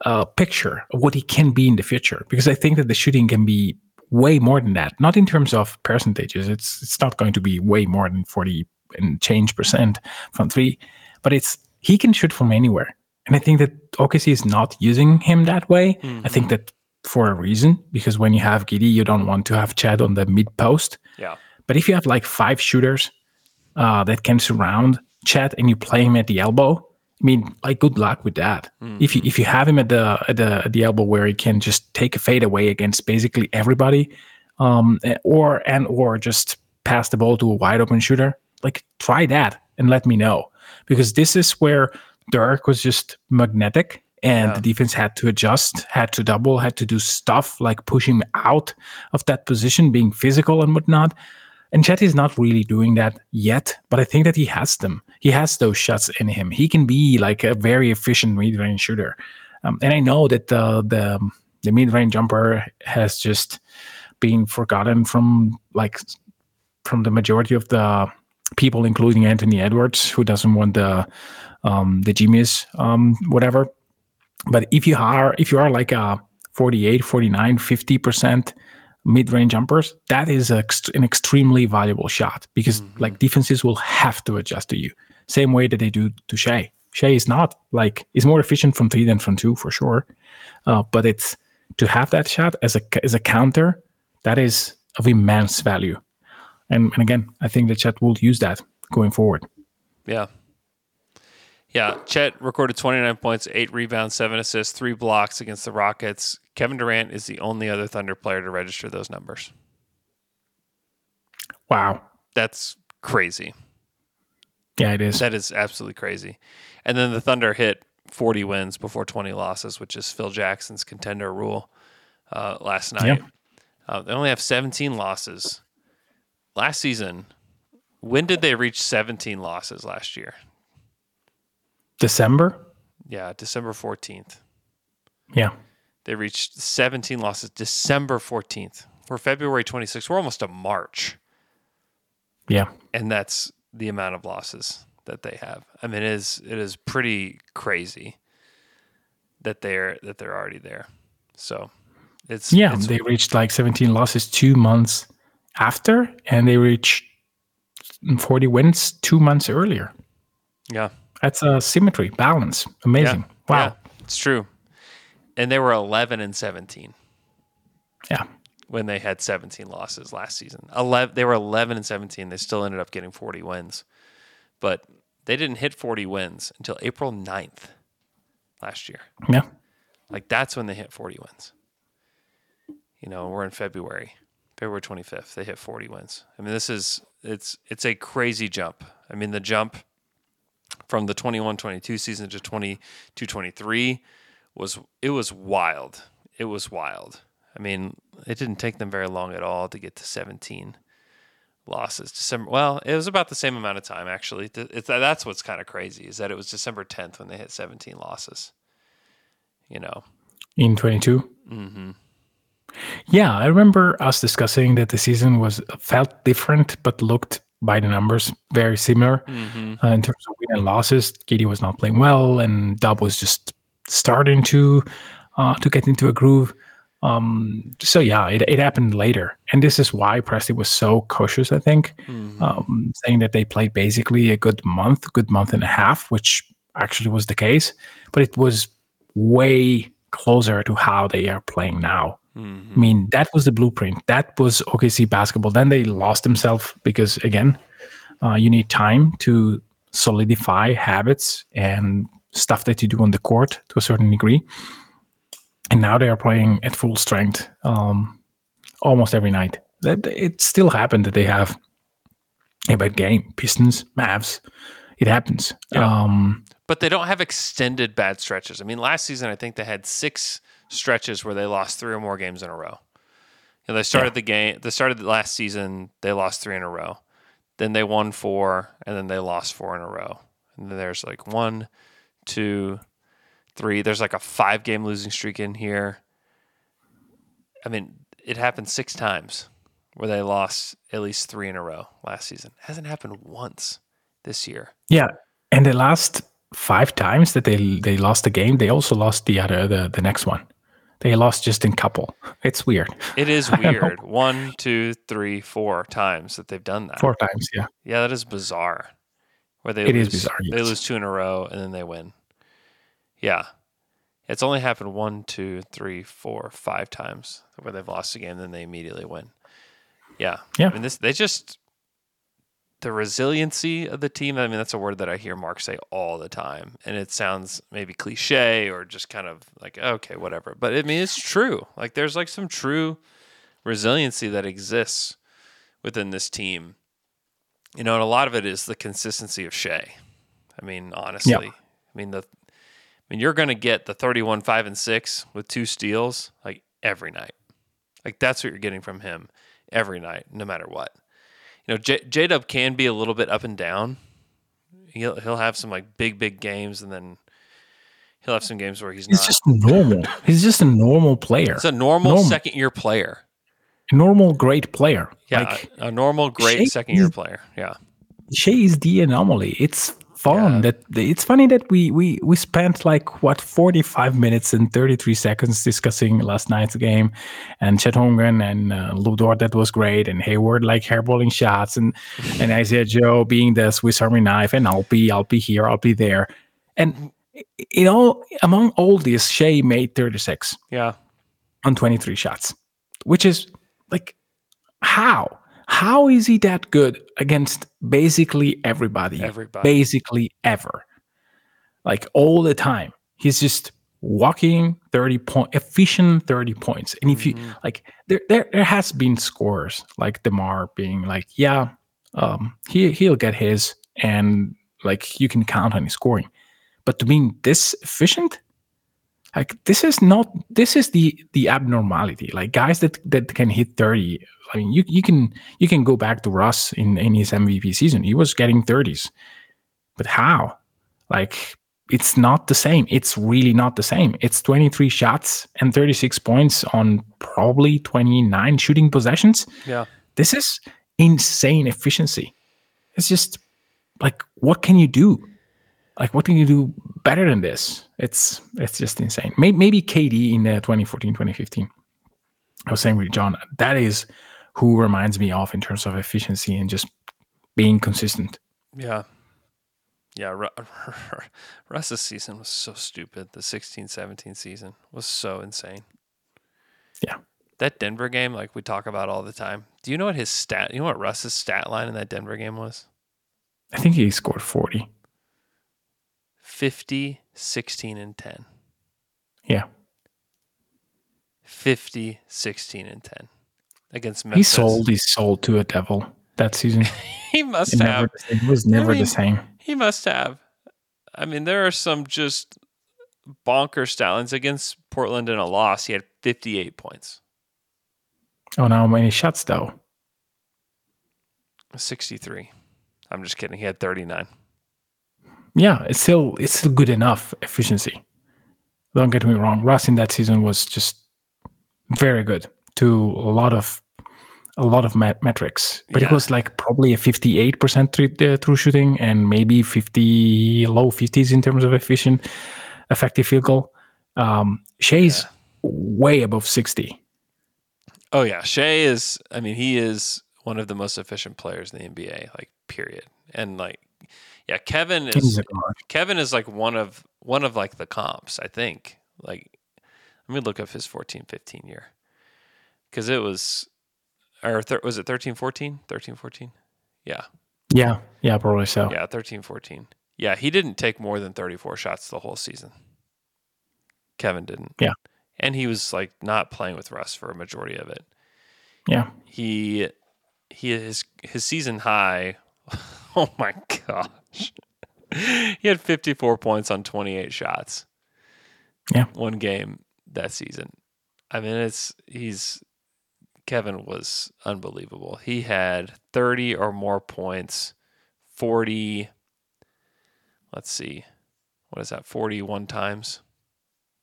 uh, picture of what he can be in the future because I think that the shooting can be way more than that. Not in terms of percentages. It's it's not going to be way more than forty and change percent from three, but it's he can shoot from anywhere. And I think that OKC is not using him that way. Mm-hmm. I think that for a reason because when you have Giddey, you don't want to have Chet on the mid post. Yeah. But if you have like five shooters uh, that can surround Chet and you play him at the elbow, I mean, like good luck with that. Mm-hmm. If you if you have him at the at the at the elbow where he can just take a fade away against basically everybody, um, or and or just pass the ball to a wide open shooter, like try that and let me know because this is where Dirk was just magnetic and yeah. the defense had to adjust, had to double, had to do stuff like push him out of that position, being physical and whatnot. And Chet is not really doing that yet, but I think that he has them. He has those shots in him. He can be like a very efficient mid-range shooter. Um, and I know that the the, the mid-range jumper has just been forgotten from like from the majority of the people, including Anthony Edwards, who doesn't want the um, the genius um, whatever. But if you are if you are like a 48, 49, 50 percent mid-range jumpers, that is a, an extremely valuable shot because Mm-hmm. like defenses will have to adjust to you. Same way that they do to Shai. Shai is not like is more efficient from three than from two for sure, uh, but it's to have that shot as a as a counter that is of immense value. And, and again, I think that Chet will use that going forward. Yeah. Yeah, Chet recorded 29 points, eight rebounds, seven assists, three blocks against the Rockets. Kevin Durant is the only other Thunder player to register those numbers. Wow. That's crazy. Yeah, it is. That is absolutely crazy. And then the Thunder hit 40 wins before 20 losses, which is Phil Jackson's contender rule uh, last night. Yeah. Uh, they only have 17 losses. Last season, when did they reach 17 losses last year? December? Yeah, December 14th. Yeah. They reached 17 losses December 14th. We're February 26th. We're almost to March. Yeah. And that's the amount of losses that they have. I mean, it is it is pretty crazy that they're that they're already there. So it's yeah, it's, they reached like 17 losses two months after, and they reached 40 wins two months earlier. yeah. That's a symmetry, balance. Amazing. Yeah, Wow. yeah, it's true. And they were 11 and 17. Yeah. When they had 17 losses last season. 11 they were 11 and 17. They still ended up getting 40 wins. But they didn't hit 40 wins until April 9th last year. Yeah. Like that's when they hit 40 wins. You know, we're in February. February 25th, they hit 40 wins. I mean, this is it's it's a crazy jump. I mean, the jump from the 21-22 season to 22-23 was it was wild. It was wild. I mean, it didn't take them very long at all to get to 17 losses. December well, it was about the same amount of time actually. It's that's what's kind of crazy is that it was December 10th when they hit 17 losses. You know. In 22. Mhm. Yeah, I remember us discussing that the season was felt different, but looked by the numbers very similar Mhm. uh, in terms of win and losses. Katie was not playing well, and Dub was just starting to uh, to get into a groove. Um, so yeah, it, it happened later, and this is why Presti was so cautious. I think, um, saying that they played basically a good month, good month and a half, which actually was the case, but it was way closer to how they are playing now. I mean, that was the blueprint. That was OKC basketball. Then they lost themselves because, again, uh, you need time to solidify habits and stuff that you do on the court to a certain degree. And now they are playing at full strength um, almost every night. That it still happened that they have a bad game. Pistons, Mavs, it happens. Um, But they don't have extended bad stretches. I mean, last season I think they had six stretches where they lost three or more games in a row. You know, they started the game. They started the last season. They lost three in a row. Then they won four, and then they lost four in a row. And then there's like one, two, three. There's like a five game losing streak in here. I mean, it happened six times where they lost at least three in a row last season. It hasn't happened once this year. Yeah, and the last five times that they they lost the game, they also lost the other the, the next one. They lost just in couple. It's weird. It is I don't know. weird. One, two, three, four times that they've done that. Four times, yeah. Yeah, that is bizarre. Where they It is lose, bizarre, They lose two in a row and then they win. Yeah, it's only happened one, two, three, four, five times where they've lost a game, then they immediately win. Yeah, Yeah. I mean, this they just the resiliency of the team. I mean, that's a word that I hear Mark say all the time, and it sounds maybe cliche or just kind of like okay, whatever. But I mean, it's true. Like there's like some true resiliency that exists within this team. You know, and a lot of it is the consistency of Shai. I mean, honestly, I mean the, I mean you're going to get the 31, five and six with two steals like every night. Like that's what you're getting from him every night, no matter what. Know, J Dub can be a little bit up and down. He'll he'll have some like big big games, and then he'll have some games where he's He's not. just normal. He's just a normal player. He's a normal, second year player. normal great player. Yeah, Like a, a normal great Shai second year is- player. Yeah. Shai is the anomaly. It's fun. That it's funny that we we we spent like what 45 minutes and 33 seconds discussing last night's game, and Chet Holmgren and uh, Lu Dort that was great, and Hayward like hairballing shots, and and Isaiah Joe being the Swiss Army knife, and I'll be I'll be here, I'll be there, and you know among all this, Shai made 36. Yeah. On 23 shots, which is like how how is he that good against basically everybody? Everybody. Basically ever. Like all the time. He's just walking 30 point efficient 30 points. And if you like there, there there has been scores like DeMar being like, yeah, um he he'll get his and like you can count on his scoring. But to being this efficient, like this is not this is the the abnormality. Like guys that that can hit 30 i mean you you can you can go back to russ in in his mvp season. He was getting 30s but how? Like it's not the same. It's really not the same. It's 23 shots and 36 points on probably 29 shooting possessions. Yeah. this is insane efficiency. It's just like what can you do like what can you do better than this it's it's just insane maybe, maybe kd in uh, 2014 2015 i was saying with john that is who reminds me of in terms of efficiency and just being consistent Yeah. Yeah, Ru- Russ's season was so stupid. The 16-17 season was so insane. Yeah. That Denver game, like we talk about all the time. Do you know what his stat? You know what Russ's stat line in that Denver game was? i think he scored 40 50, 16, and 10. yeah 50, 16, and 10 against Memphis. he sold he sold to a devil that season He must It never- have. it was I never mean, the same He must have. I mean, there are some just bonker stat lines against Portland in a loss. He had 58 points, oh now how many shots though 63. I'm just kidding. He had 39. Yeah it's still it's still good enough efficiency don't get me wrong russ in that season was just very good to a lot of a lot of met- metrics but it was like probably a 58% three, uh, true shooting and maybe 50 low 50s in terms of efficient effective field goal um Shai's way above 60 Oh yeah, Shai is. I mean, he is one of the most efficient players in the NBA. Like, period. And like, yeah, Kevin is. Kevin is like one of one of like the comps. I think. Like, let me look up his 14-15 year, because it was, or thir- was it 13-14? 13-14? Yeah, yeah yeah probably so yeah, 13-14. Yeah, he didn't take more than thirty four shots the whole season. Kevin didn't. Yeah. and he was like not playing with Russ for a majority of it. yeah he he his his season high oh my gosh. He had 54 points on 28 shots. Yeah. one game that season. I mean it's he's kevin was unbelievable. He had 30 or more points 40 let's see what is that 41 times?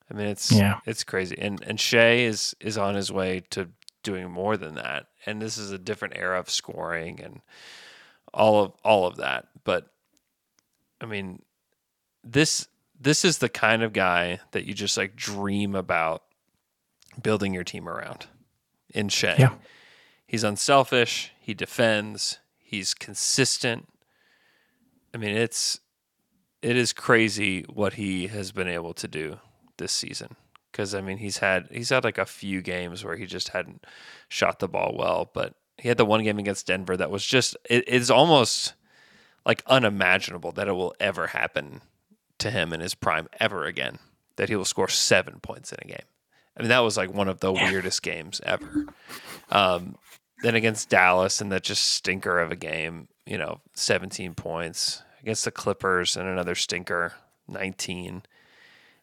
I mean it's Yeah. it's crazy. And and Shai is is on his way to doing more than that. And this is a different era of scoring and all of all of that but i mean this this is the kind of guy that you just like dream about building your team around in Shai. Yeah. He's unselfish, he defends, he's consistent. I mean, it's it is crazy what he has been able to do this season. Cuz I mean, he's had he's had like a few games where he just hadn't shot the ball well, but he had the one game against Denver that was just it is almost like unimaginable that it will ever happen to him in his prime ever again that he will score 7 points in a game. I mean, that was like one of the weirdest games ever. Um, then against Dallas and that just stinker of a game, you know, 17 points against the Clippers and another stinker, 19.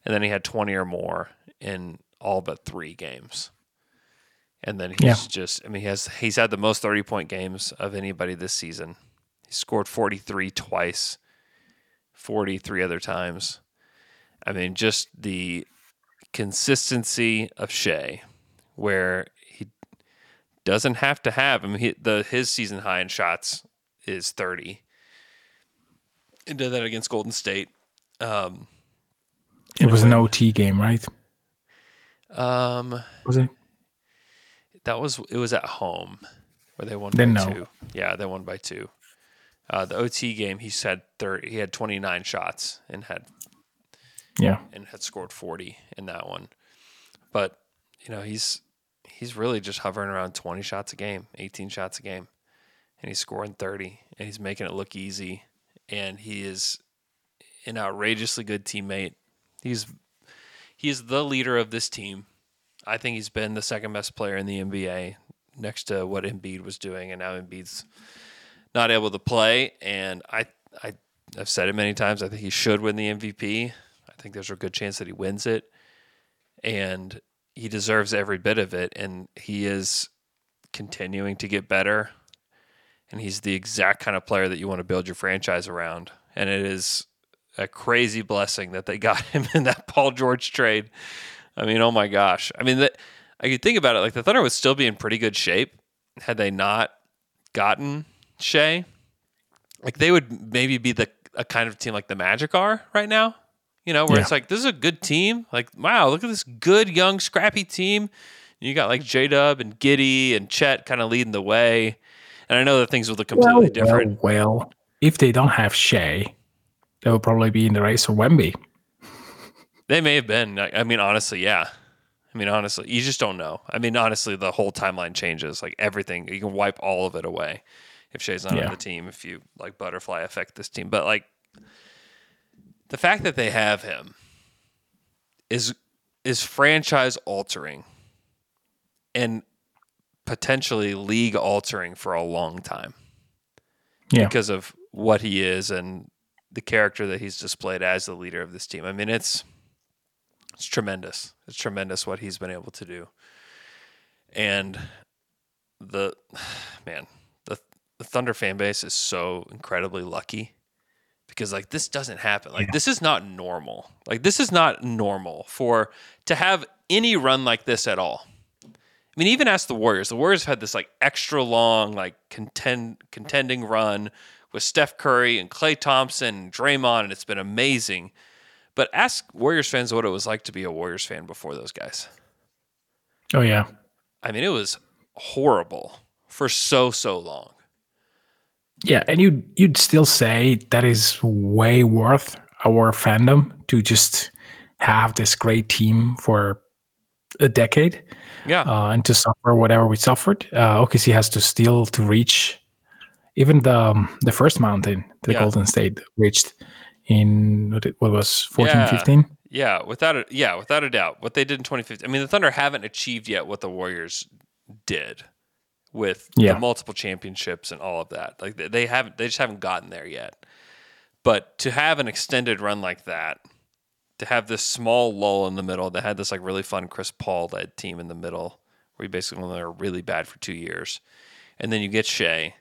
And then he had 20 or more in all but three games. And then he's Yeah. just, I mean, he has, he's had the most 30 point games of anybody this season. He scored 43 twice, 43 other times. I mean, just the consistency of Shai, where he doesn't have to have. I mean, he, the his season high in shots is thirty, and did that against Golden State. Um, It was an OT game, right? um, Was it? That was it was at home where they won Then by no. two. Yeah, they won by two. Uh, the OT game, he said thirty. He had twenty nine shots and had Yeah. and had scored forty in that one. But you know he's he's really just hovering around twenty shots a game, eighteen shots a game, and he's scoring thirty, and he's making it look easy, and he is an outrageously good teammate. He's he is the leader of this team. I think he's been the second best player in the NBA next to what Embiid was doing, and now Embiid's not able to play. And I, I, I've said it many times. I think he should win the MVP. I think there's a good chance that he wins it, and he deserves every bit of it. And he is continuing to get better, and he's the exact kind of player that you want to build your franchise around. And it is a crazy blessing that they got him in that Paul George trade. I mean, oh my gosh. I mean, that I could think about it. Like the Thunder would still be in pretty good shape had they not gotten Shai. Like they would maybe be the a kind of team like the Magic are right now. You know, where Yeah. it's like this is a good team. Like, wow, look at this good young scrappy team. You got like J Dub and Giddey and Chet kind of leading the way. And I know that things will look completely well, different. Well, well, if they don't have Shai, they will probably be in the race for Wemby. They may have been. I I mean, honestly, yeah. I mean, honestly, you just don't know. I mean, honestly, the whole timeline changes. Like everything, you can wipe all of it away if Shai's not Yeah. on the team. If you like butterfly affect this team, but like the fact that they have him is is franchise altering and potentially league altering for a long time Yeah. because of what he is and the character that he's displayed as the leader of this team. I mean, it's it's tremendous. It's tremendous what he's been able to do. And the man, the the Thunder fan base is so incredibly lucky because like this doesn't happen. Like this is not normal. Like this is not normal for to have any run like this at all. I mean, even ask the Warriors. The Warriors had this like extra long, like contend contending run with Steph Curry and Klay Thompson and Draymond, and it's been amazing. But ask Warriors fans what it was like to be a Warriors fan before those guys. Oh yeah. I mean, it was horrible for so so long. Yeah, and you you'd still say that is way worth our fandom to just have this great team for a decade. Yeah. Uh, and to suffer whatever we suffered. Uh, OKC has to still to reach even the um, the first mountain the Yeah. Golden State reached in what, it, was 14, yeah. 15? Yeah, without a yeah, without a doubt. What they did in 2015. I mean, the Thunder haven't achieved yet what the Warriors did with Yeah. the multiple championships and all of that. Like they- they haven't they just haven't gotten there yet. But to have an extended run like that, to have this small lull in the middle that had this like really fun Chris Paul led team in the middle, where you basically when they were really bad for two years, and then you get Shai.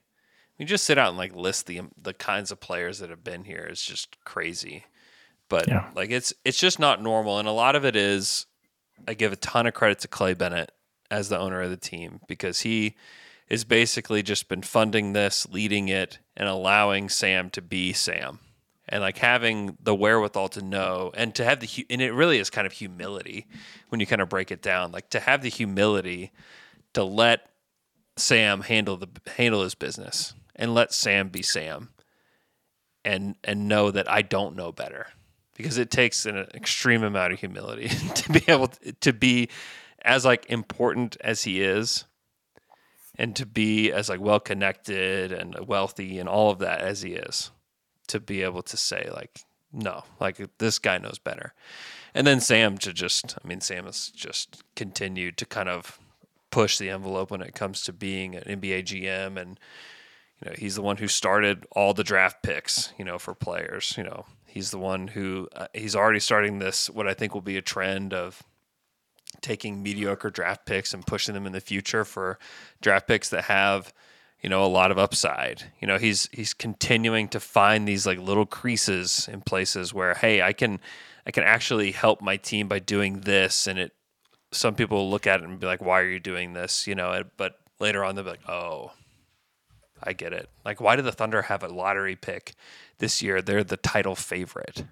You just sit out and like list the um, the kinds of players that have been here. It's just crazy. But Yeah. like it's it's just not normal, and a lot of it is. I give a ton of credit to Clay Bennett as the owner of the team because he has basically just been funding this, leading it, and allowing Sam to be Sam, and like having the wherewithal to know and to have the and it really is kind of humility when you kind of break it down, like to have the humility to let Sam handle the handle his business and let Sam be Sam and and know that I don't know better because it takes an extreme amount of humility to be able to, to be as like important as he is and to be as like well connected and wealthy and all of that as he is to be able to say like no like this guy knows better. And then Sam to just I mean Sam has just continued to kind of push the envelope when it comes to being an NBA GM and you know he's the one who started all the draft picks you know for players you know. He's the one who uh, he's already starting this what I think will be a trend of taking mediocre draft picks and pushing them in the future for draft picks that have you know a lot of upside. You know he's he's continuing to find these like little creases in places where hey I can I can actually help my team by doing this. And it some people look at it and be like why are you doing this? You know but later on they'll be like oh I get it. Like, why do the Thunder have a lottery pick this year? They're the title favorite.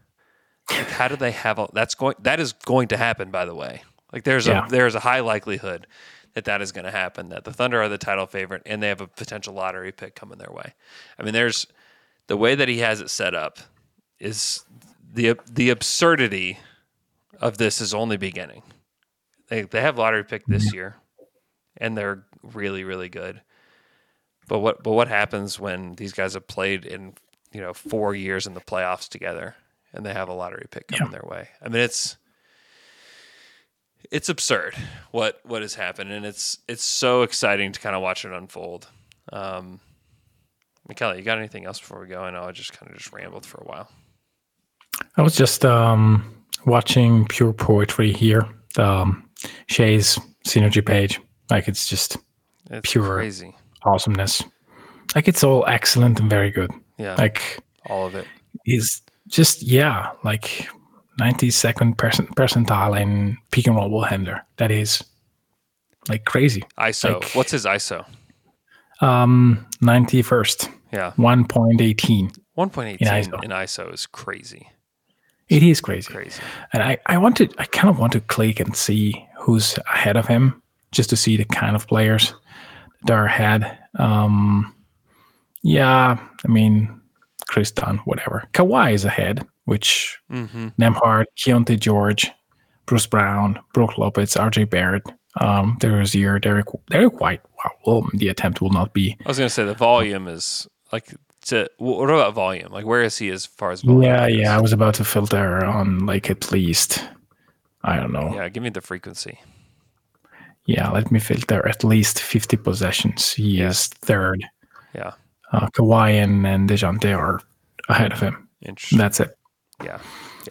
Like, how do they have a? That's going. That is going to happen. By the way, like there's Yeah. a there's a high likelihood that that is going to happen. That the Thunder are the title favorite, and they have a potential lottery pick coming their way. I mean, there's the way that he has it set up is the the absurdity of this is only beginning. They they have lottery pick this year, and they're really really good. But what but what happens when these guys have played in you know four years in the playoffs together, and they have a lottery pick coming their way? I mean, it's it's absurd what what has happened, and it's it's so exciting to kind of watch it unfold. Um, Michele, you got anything else before we go? I know I just kind of just rambled for a while. I was just um, watching pure poetry here. Um, Shai's synergy page, like it's just It's pure crazy. Awesomeness. Like it's all excellent and very good. Yeah. like all of it. He's just yeah, like ninety second percent percentile in pick and roll handler. That is like crazy. ISO. Like, What's his ISO? um, ninety first. Yeah. 1.18. 1.18 in in ISO. ISO is crazy. It is crazy. Crazy. And I, I want to, I kind of want to click and see who's ahead of him just to see the kind of players that had. Um, yeah, I mean, Kris Dunn, whatever. Kawhi is ahead, which Mhm. Nembhard, Keyonte George, Bruce Brown, Brook Lopez, RJ Barrett, um, there's your Derrick, Derrick White. Wow, well, the attempt will not be. I was gonna say the volume is like to what about volume? Like where is he as far as volume? Yeah, goes? yeah. I was about to filter on like at least, I don't know. Yeah, give me the frequency. Yeah, let me filter at least 50 possessions. He is third. Yeah. Uh, Kawhi and, and DeJounte are ahead of him. Interesting. That's it. Yeah.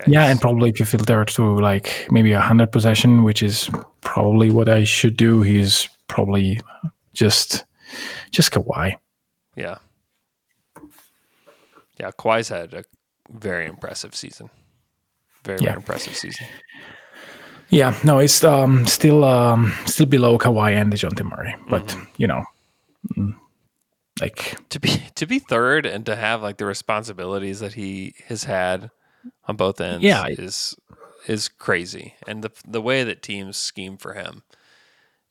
Yeah, and probably if you filter to like maybe a 100 possession, which is probably what I should do, he's probably just just Kawhi. Yeah. Yeah, Kawhi's had a very impressive season. Very, Yeah. very impressive season. Yeah, no, it's um, still um, still below Kawhi and DeJounte Murray, but Mm-hmm. you know, mm, like To be to be third and to have like the responsibilities that he has had on both ends Yeah. is is crazy. And the the way that teams scheme for him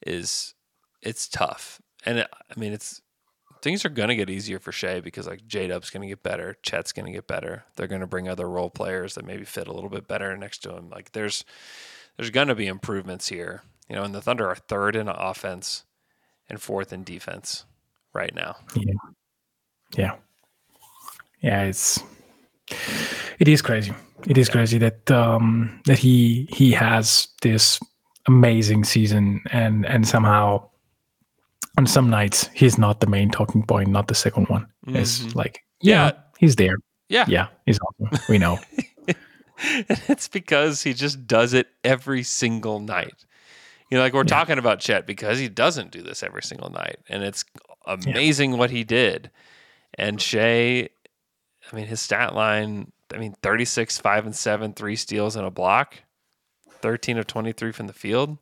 is it's tough. And it, I mean it's things are gonna get easier for Shai because like J Dub's gonna get better, Chet's gonna get better. They're gonna bring other role players that maybe fit a little bit better next to him. Like there's there's gonna be improvements here. You know, and the Thunder are third in offense and fourth in defense right now. Yeah. Yeah. Yeah, it's it is crazy. It is crazy that um that he he has this amazing season and and somehow on some nights he's not the main talking point, not the second one. It's Mhm. like yeah, he's there. Yeah. Yeah, he's awesome. We know. And it's because he just does it every single night. You know, like we're talking about Chet because he doesn't do this every single night. And it's amazing what he did. And Shai, I mean, his stat line, I mean, 36, 5 and 7, three steals and a block, 13 of 23 from the field.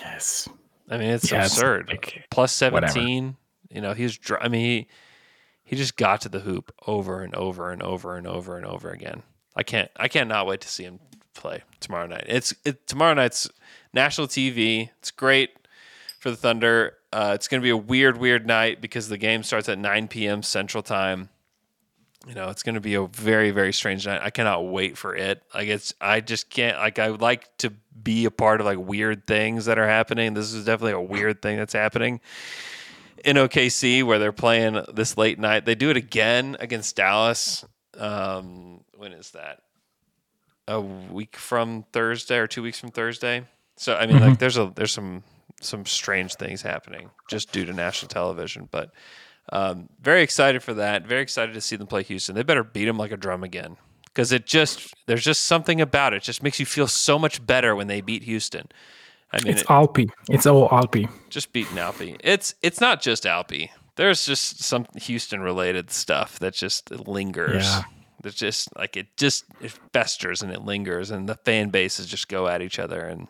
Yes. I mean, it's Yeah, it's absurd. like, Plus whatever. 17. You know, he's, I mean, he, he just got to the hoop over and over and over and over and over again. I can't, I cannot wait to see him play tomorrow night. It's, it, tomorrow night's national TV. It's great for the Thunder. Uh, it's going to be a weird, weird night because the game starts at 9 p.m. Central Time. You know, it's going to be a very, very strange night. I cannot wait for it. Like it's, I just can't. Like I would like to be a part of like weird things that are happening. This is definitely a weird thing that's happening in OKC where they're playing this late night. They do it again against Dallas. Um, when is that? A week from Thursday or two weeks from Thursday. So I mean, like, there's a there's some some strange things happening just due to national television, but um, very excited for that. Very excited to see them play Houston. They better beat them like a drum again because it just there's just something about it. it. Just makes you feel so much better when they beat Houston. I mean, it's it- Alpi. It's all Alpi. just beating Alpi. It's it's not just Alpi. There's just some Houston related stuff that just lingers. Yeah. There's just like it just it festers and it lingers and the fan bases just go at each other and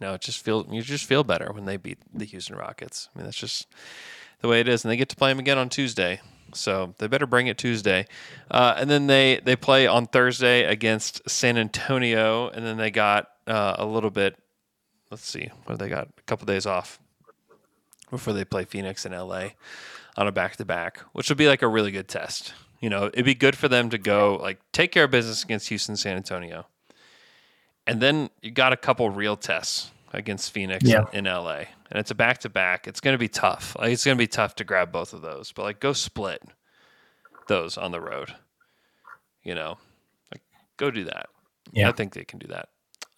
you know it just feel you just feel better when they beat the Houston Rockets. I mean that's just the way it is, and they get to play them again on Tuesday. So they better bring it Tuesday, uh, and then they they play on Thursday against San Antonio, and then they got uh, a little bit. Let's see, what they got? A couple days off before they play Phoenix and LA on a back to back, which would be like a really good test. You know, it'd be good for them to go like take care of business against Houston, San Antonio, and then you got a couple real tests against Phoenix Yeah. in LA, and it's a back to back. It's going to be tough. Like it's going to be tough to grab both of those, but like go split those on the road. You know, like go do that. Yeah. I think they can do that.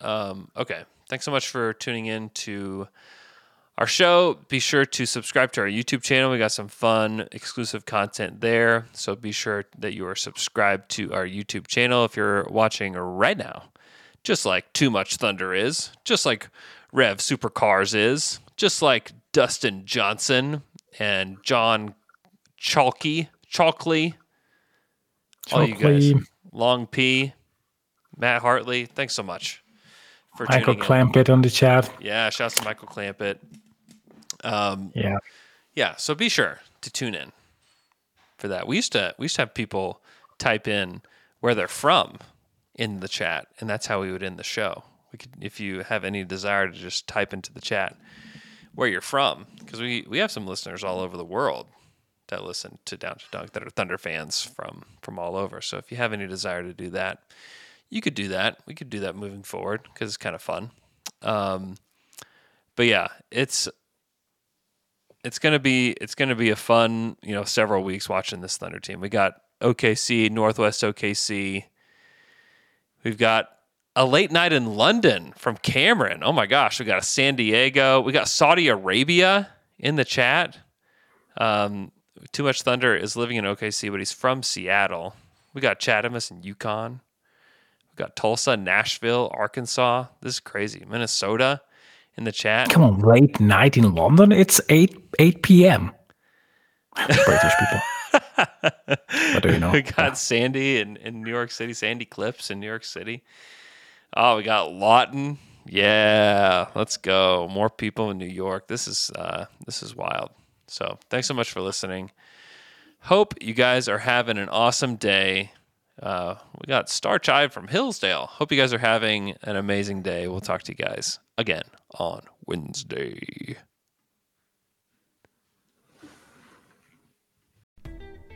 Um, okay, thanks so much for tuning in to our show. Be sure to subscribe to our YouTube channel. We got some fun exclusive content there. So be sure that you are subscribed to our YouTube channel if you're watching right now. Just like Too Much Thunder is, just like Rev Supercars is, just like Dustin Johnson and John Chalky, Chalkley, all you guys, Long P, Matt Hartley. Thanks so much for Michael tuning in. Clampett on the chat. Yeah, shouts to Michael Clampett. Um, Yeah. yeah. So be sure to tune in for that. We used to we used to have people type in where they're from in the chat, and that's how we would end the show. We could, if you have any desire to just type into the chat where you're from, because we we have some listeners all over the world that listen to Down to Dunk that are Thunder fans from from all over. So if you have any desire to do that, you could do that. We could do that moving forward because it's kind of fun. Um, but yeah, it's it's gonna be it's gonna be a fun you know several weeks watching this Thunder team. We got OKC, Northwest OKC. We've got a late night in London from Cameron. Oh my gosh, we got a San Diego. We got Saudi Arabia in the chat. Um, Too much Thunder is living in OKC, but he's from Seattle. We got Chatamus and Yukon. We got Tulsa, Nashville, Arkansas. This is crazy. Minnesota in the chat. Come on, late night in London. It's eight eight p.m. British people. what do you know? we got Sandy in, in New York City, Sandy Clips in New York City. Oh, we got Lawton. Yeah, let's go. More people in New York. This is uh, this is wild. So thanks so much for listening. Hope you guys are having an awesome day. Uh, we got Star Chive from Hillsdale. Hope you guys are having an amazing day. We'll talk to you guys again on Wednesday.